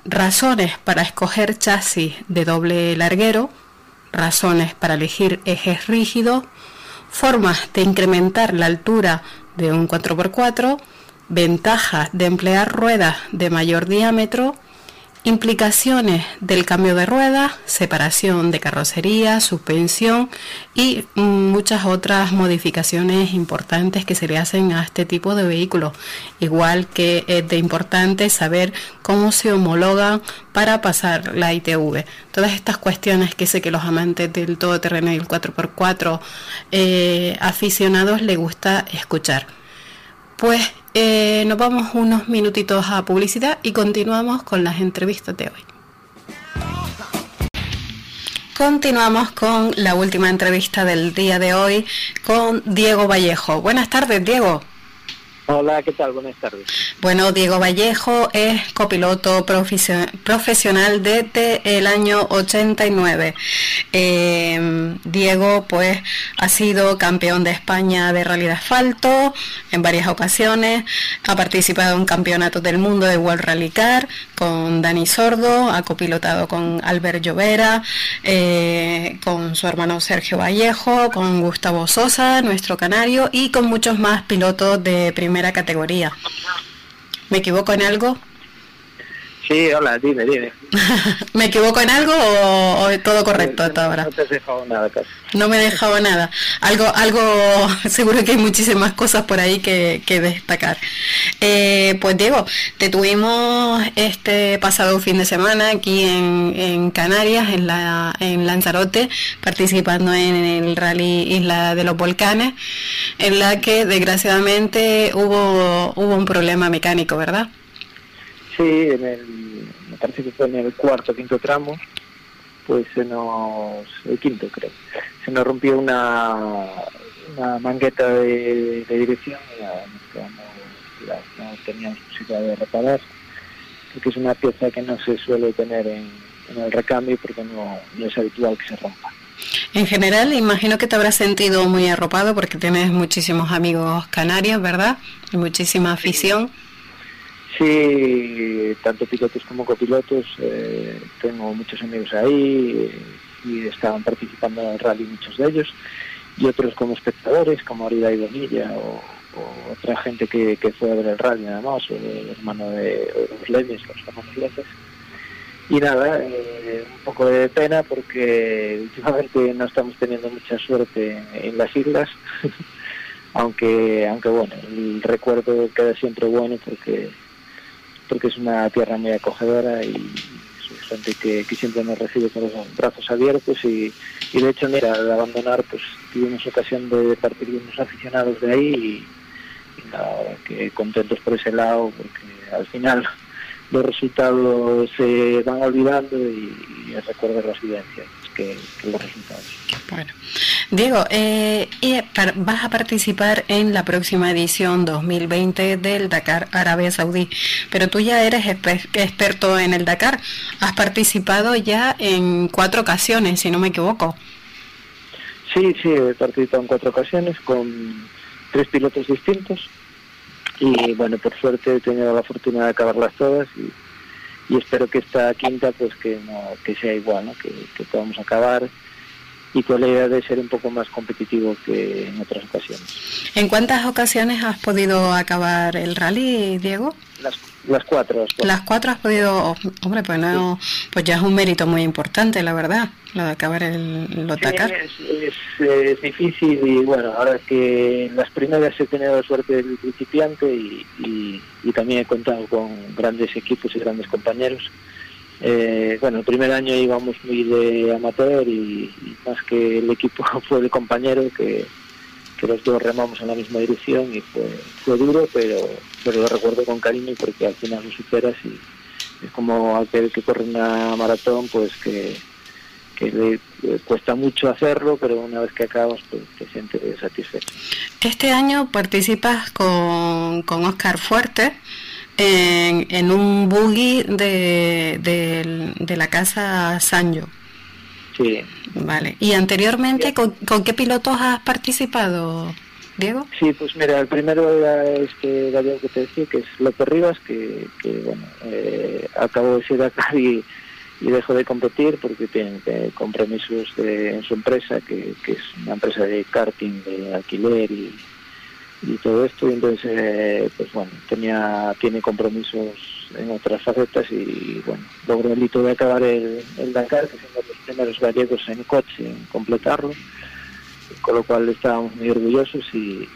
razones para escoger chasis de doble larguero, razones para elegir ejes rígidos, formas de incrementar la altura de un 4x4, ventajas de emplear ruedas de mayor diámetro, implicaciones del cambio de ruedas, separación de carrocería, suspensión y muchas otras modificaciones importantes que se le hacen a este tipo de vehículos. Igual que es de importante saber cómo se homologan para pasar la ITV. Todas estas cuestiones que sé que los amantes del todoterreno y el 4x4 eh, aficionados les gusta escuchar. Pues eh, nos vamos unos minutitos a publicidad y continuamos con las entrevistas de hoy. Continuamos con la última entrevista del día de hoy con Diego Vallejo. Buenas tardes, Diego. Hola, ¿qué tal? Buenas tardes. Bueno, Diego Vallejo es copiloto profesional desde el año 89. Em, Diego, pues, ha sido campeón de España de rally de asfalto en varias ocasiones. Ha participado en campeonatos del mundo de World Rally Car con Dani Sordo. Ha copilotado con Albert Llovera, eh, con su hermano Sergio Vallejo, con Gustavo Sosa, nuestro canario, y con muchos más pilotos de categoría. ¿Me equivoco en algo? Sí, hola, dime, dime. <laughs> ¿Me equivoco en algo o, todo correcto hasta ahora? No te has dejado nada casi. No me he dejado nada. Algo, algo, <laughs> seguro que hay muchísimas cosas por ahí que, destacar. Eh, pues Diego, te tuvimos este pasado fin de semana aquí en, en Canarias, en, la, en Lanzarote, participando en el rally Isla de los Volcanes, en la que desgraciadamente hubo, hubo un problema mecánico, ¿verdad? Sí, en el, me parece que fue en el cuarto, quinto tramo, pues se nos, el quinto creo, se nos rompió una, una mangueta de, dirección y no teníamos posibilidad de reparar, porque es una pieza que no se suele tener en, el recambio porque no, no es habitual que se rompa. En general, imagino que te habrás sentido muy arropado porque tienes muchísimos amigos canarios, ¿verdad? Y muchísima afición. Tanto pilotos como copilotos, eh, tengo muchos amigos ahí y estaban participando en el rally muchos de ellos, y otros como espectadores, como Arida y Bonilla, o, otra gente que, fue a ver el rally nada más, o el hermano de los Lemes, los hermanos Lemes. Y nada, eh, un poco de pena porque <laughs> últimamente no estamos teniendo mucha suerte en las islas, <laughs> aunque aunque bueno, el recuerdo queda siempre bueno porque porque es una tierra muy acogedora y es gente que, siempre nos recibe con los brazos abiertos y, de hecho, mira, al abandonar, pues tuvimos ocasión de partir unos aficionados de ahí y, nada, que contentos por ese lado, porque al final los resultados se van olvidando y, y recuerdo las vivencias que, los resultados. Bueno, Diego, eh, vas a participar en la próxima edición 2020 del Dakar Arabia Saudí, pero tú ya eres experto en el Dakar. Has participado ya en cuatro ocasiones, si no me equivoco. Sí, sí, he participado en cuatro ocasiones con tres pilotos distintos y bueno, por suerte he tenido la fortuna de acabarlas todas y y espero que esta quinta pues que no que sea igual ¿no? que, que podamos acabar y con la idea de ser un poco más competitivo que en otras ocasiones. ¿En cuántas ocasiones has podido acabar el rally, Diego? Las, las cuatro. Las cuatro. has podido, hombre, pues no, pues ya es un mérito muy importante, la verdad, lo de acabar el, Lotacar. es, es, difícil y bueno, ahora que las primeras he tenido la suerte del principiante y, y también he contado con grandes equipos y grandes compañeros eh, bueno, el primer año íbamos muy de amateur y, más que el equipo <laughs> fue de compañero que, los dos remamos en la misma dirección y fue, fue duro, pero, pero lo recuerdo con cariño porque al final lo superas y es como aquel que corre una maratón, pues que, le, cuesta mucho hacerlo, pero una vez que acabas, pues te sientes satisfecho. Este año participas con, con Oscar Fuerte en, un buggy de, de, la casa Sanyo. Sí. Vale. ¿Y anteriormente ¿con, qué pilotos has participado, Diego? Sí, pues mira, el primero era este Gabriel que te decía, que es López Rivas, que, que bueno, eh, acabó de ser acá y, y dejó de competir porque tiene compromisos en su empresa, que, que es una empresa de karting, de alquiler y y todo esto y entonces eh, pues bueno tenía tiene compromisos en otras facetas y bueno, logró el hito de acabar el, Dakar, que siendo los primeros gallegos en coche en completarlo, con lo cual estábamos muy orgullosos y,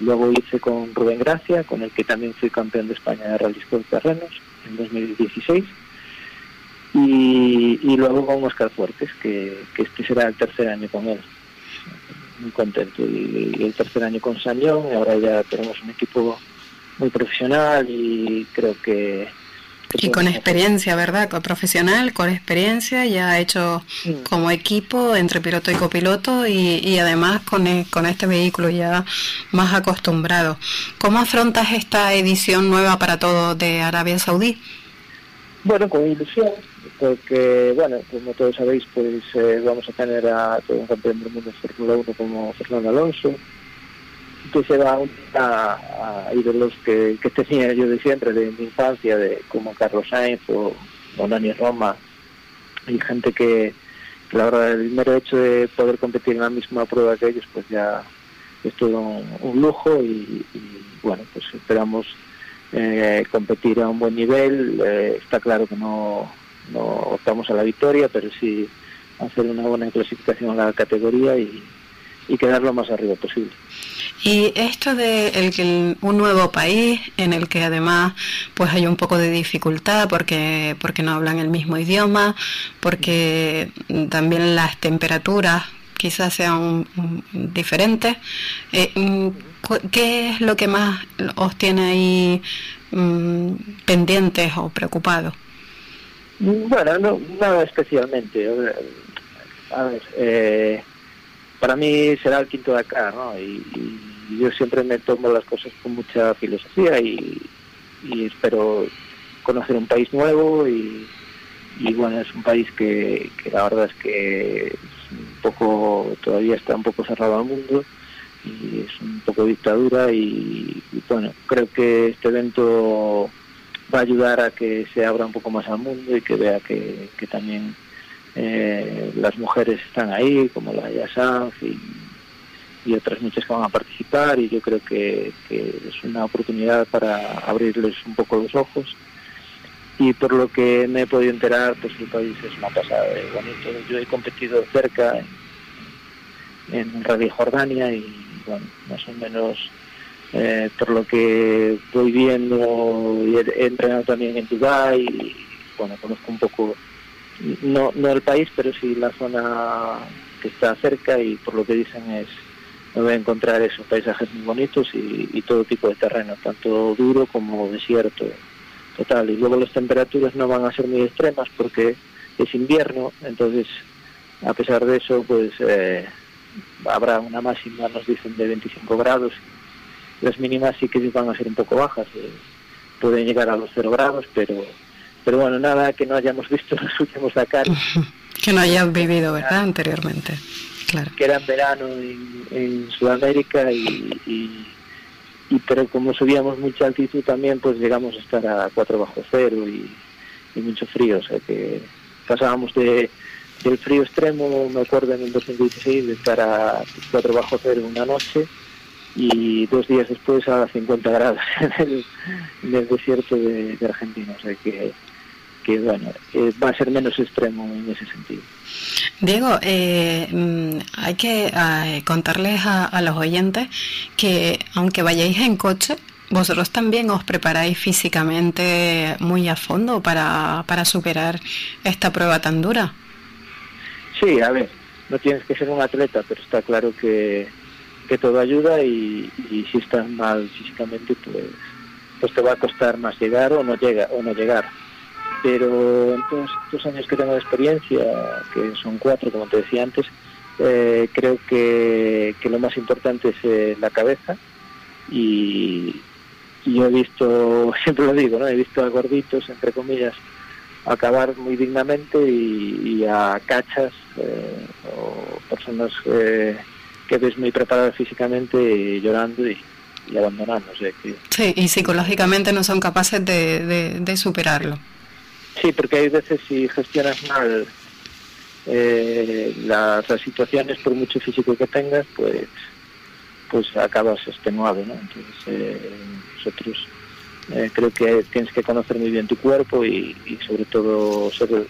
luego hice con Rubén Gracia, con el que también fui campeón de España de Rally Sport Terrenos en 2016 y, luego con Oscar Fuertes, que, este será el tercer año con él. Muy contento. Y, el tercer año con Sañón, y ahora ya tenemos un equipo muy profesional y creo que... y con experiencia, ¿verdad? Con profesional, con experiencia, ya ha hecho como equipo entre piloto y copiloto y, y además con, e, con este vehículo ya más acostumbrado. ¿Cómo afrontas esta edición nueva para todo de Arabia Saudí? Bueno, con ilusión, porque, bueno, como todos sabéis, pues eh, vamos a tener a todo un campeón del mundo de Fórmula 1 como Fernando Alonso, que se va a, a ídolos que, que, tenía yo de siempre, de mi infancia, de como Carlos Sainz o, Dani Roma, y gente que, la verdad, el mero hecho de poder competir en la misma prueba que ellos, pues ya es todo un, lujo y, bueno, pues esperamos eh, competir a un buen nivel. Eh, está claro que no, no optamos a la victoria, pero sí hacer una buena clasificación en la categoría y, quedar lo más arriba posible. Y esto de el que un nuevo país en el que además pues hay un poco de dificultad porque porque no hablan el mismo idioma, porque también las temperaturas quizás sean diferentes. Eh, mm, ¿Qué es lo que más os tiene ahí mm, pendientes o preocupados? Bueno, no, nada especialmente. A ver, eh, para mí será el quinto de acá, ¿no? Y, yo siempre me tomo las cosas con mucha filosofía y, espero conocer un país nuevo y, bueno, es un país que, la verdad es que es un poco, todavía está un poco cerrado al mundo y es un poco dictadura y bueno, creo que este evento va a ayudar a que se abra un poco más al mundo y que vea que, también eh, las mujeres están ahí, como la Yasanz y, otras muchas que van a participar y yo creo que, es una oportunidad para abrirles un poco los ojos. Y por lo que me he podido enterar pues el país es una pasada de bonito. Yo he competido cerca en, Radio Jordania y bueno más o menos eh, por lo que voy viendo y he, entrenado también en Dubái y bueno conozco un poco no no el país pero sí la zona que está cerca y por lo que dicen es me voy a encontrar esos paisajes muy bonitos y, todo tipo de terreno tanto duro como desierto total. Y luego las temperaturas no van a ser muy extremas porque es invierno entonces a pesar de eso pues eh, habrá una máxima nos dicen de 25 grados. Las mínimas sí que van a ser un poco bajas, eh, pueden llegar a los cero grados, pero pero bueno, nada que no hayamos visto en <laughs> los últimos Dakar. <laughs> que no hayamos vivido, ¿verdad? Anteriormente, claro. Que era en verano en, Sudamérica y, y, pero como subíamos mucha altitud también, pues llegamos a estar a 4 bajo cero y, y mucho frío, o sea que pasábamos de del frío extremo, me acuerdo en el 2016, de estar a 4 bajo cero una noche y dos días después a 50 grados <laughs> en el, desierto de, Argentina. O sea que, que bueno, eh, va a ser menos extremo en ese sentido. Diego, eh, mm, hay que eh, contarles a, los oyentes que aunque vayáis en coche, vosotros también os preparáis físicamente muy a fondo para, para superar esta prueba tan dura. Sí, a ver, no tienes que ser un atleta, pero está claro que, que todo ayuda y, si estás mal físicamente pues pues te va a costar más llegar o no llega o no llegar. Pero en todos estos años que tengo de experiencia que son cuatro como te decía antes eh, creo que, lo más importante es eh, la cabeza. Y, yo he visto <laughs> siempre lo digo no he visto a gorditos entre comillas acabar muy dignamente y, a cachas eh, o personas que ves muy preparada físicamente llorando y, abandonando. Sí, y psicológicamente no son capaces de, superarlo. Sí, porque hay veces si gestionas mal eh, las, situaciones, por mucho físico que tengas, pues pues acabas extenuado, ¿no? Entonces eh, nosotros Eh, creo que tienes que conocer muy bien tu cuerpo y, sobre todo ser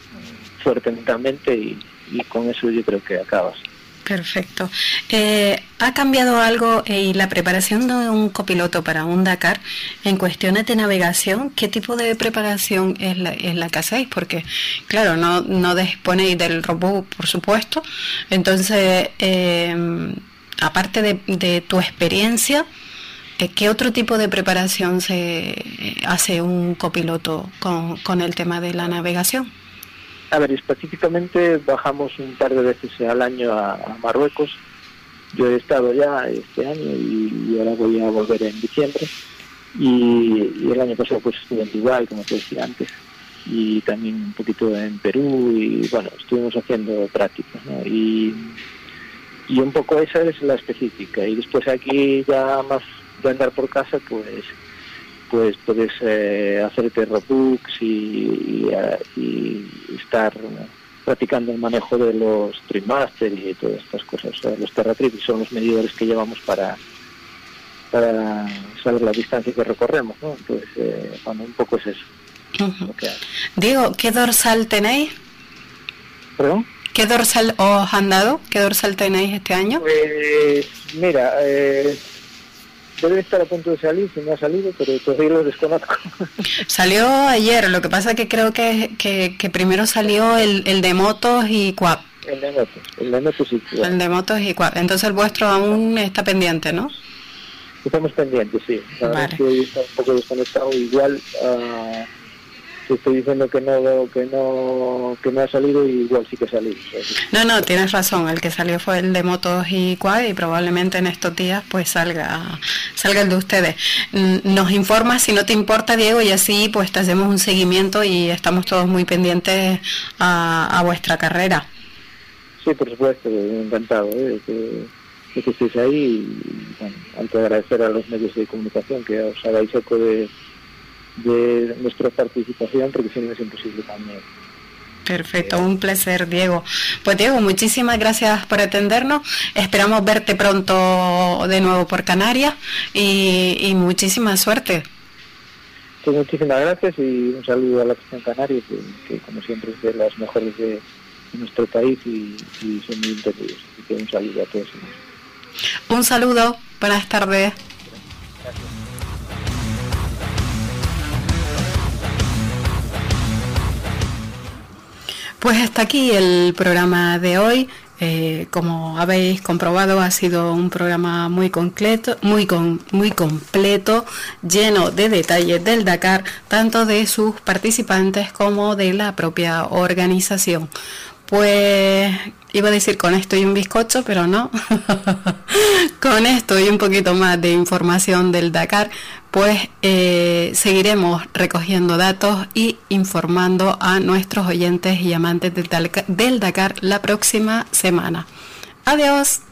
fuerte mentalmente y, con eso yo creo que acabas. Perfecto. Eh, ¿Ha cambiado algo y la preparación de un copiloto para un Dakar en cuestiones de navegación? ¿Qué tipo de preparación es la, que hacéis? Porque, claro, no, no disponéis del robot, por supuesto. Entonces, eh, aparte de, tu experiencia, eh, ¿qué otro tipo de preparación se hace un copiloto con, el tema de la navegación? A ver, específicamente bajamos un par de veces al año a, Marruecos. Yo he estado ya este año y, ahora voy a volver en diciembre. Y, el año pasado pues estuve en Dubái, como te decía antes, y también un poquito en Perú y bueno, estuvimos haciendo prácticas. ¿no? Y y un poco esa es la específica y después aquí ya más de andar por casa pues pues puedes eh, hacerte roadbooks y, y, estar practicando el manejo de los Trimmaster y todas estas cosas. los Terratrip son los medidores que llevamos para para saber la distancia que recorremos, ¿no? Entonces, eh, bueno, un poco es eso. Diego, ¿qué dorsal tenéis? ¿Perdón? ¿Qué dorsal os han dado? ¿Qué dorsal tenéis este año? Pues mira, eh, debe estar a punto de salir, si no ha salido, pero todavía lo desconozco. <laughs> Salió ayer, lo que pasa que creo que, que, primero salió el, el, de motos y cuap. El de motos, el de motos y cuap. El de motos y cuap. Entonces el vuestro aún está pendiente, ¿no? Estamos pendientes, sí. vale. está un poco desconectado, igual... Uh, estoy diciendo que no que no que no ha salido y igual sí que salido. No, no, tienes razón, el que salió fue el de motos y quad y probablemente en estos días pues salga salga el de ustedes. Nos informa si no te importa Diego y así pues te hacemos un seguimiento y estamos todos muy pendientes a, vuestra carrera. Sí, por supuesto, encantado ¿eh? de, que, estéis ahí y bueno, antes de agradecer a los medios de comunicación que os hagáis eco de de nuestra participación, porque si no es imposible también. Perfecto, un placer, Diego. Pues Diego, muchísimas gracias por atendernos. Esperamos verte pronto de nuevo por Canarias y, muchísima suerte. Pues muchísimas gracias y un saludo a la Acción Canaria, que, como siempre es de las mejores de, nuestro país y, son muy entendidos. Así que un saludo a todos. Un saludo, buenas tardes. Pues hasta aquí el programa de hoy. Eh, como habéis comprobado, ha sido un programa muy completo, muy, muy completo, lleno de detalles del Dakar, tanto de sus participantes como de la propia organización. Pues iba a decir con esto y un bizcocho, pero no. <laughs> con esto y un poquito más de información del Dakar, pues eh, seguiremos recogiendo datos y informando a nuestros oyentes y amantes del Dakar la próxima semana. Adiós.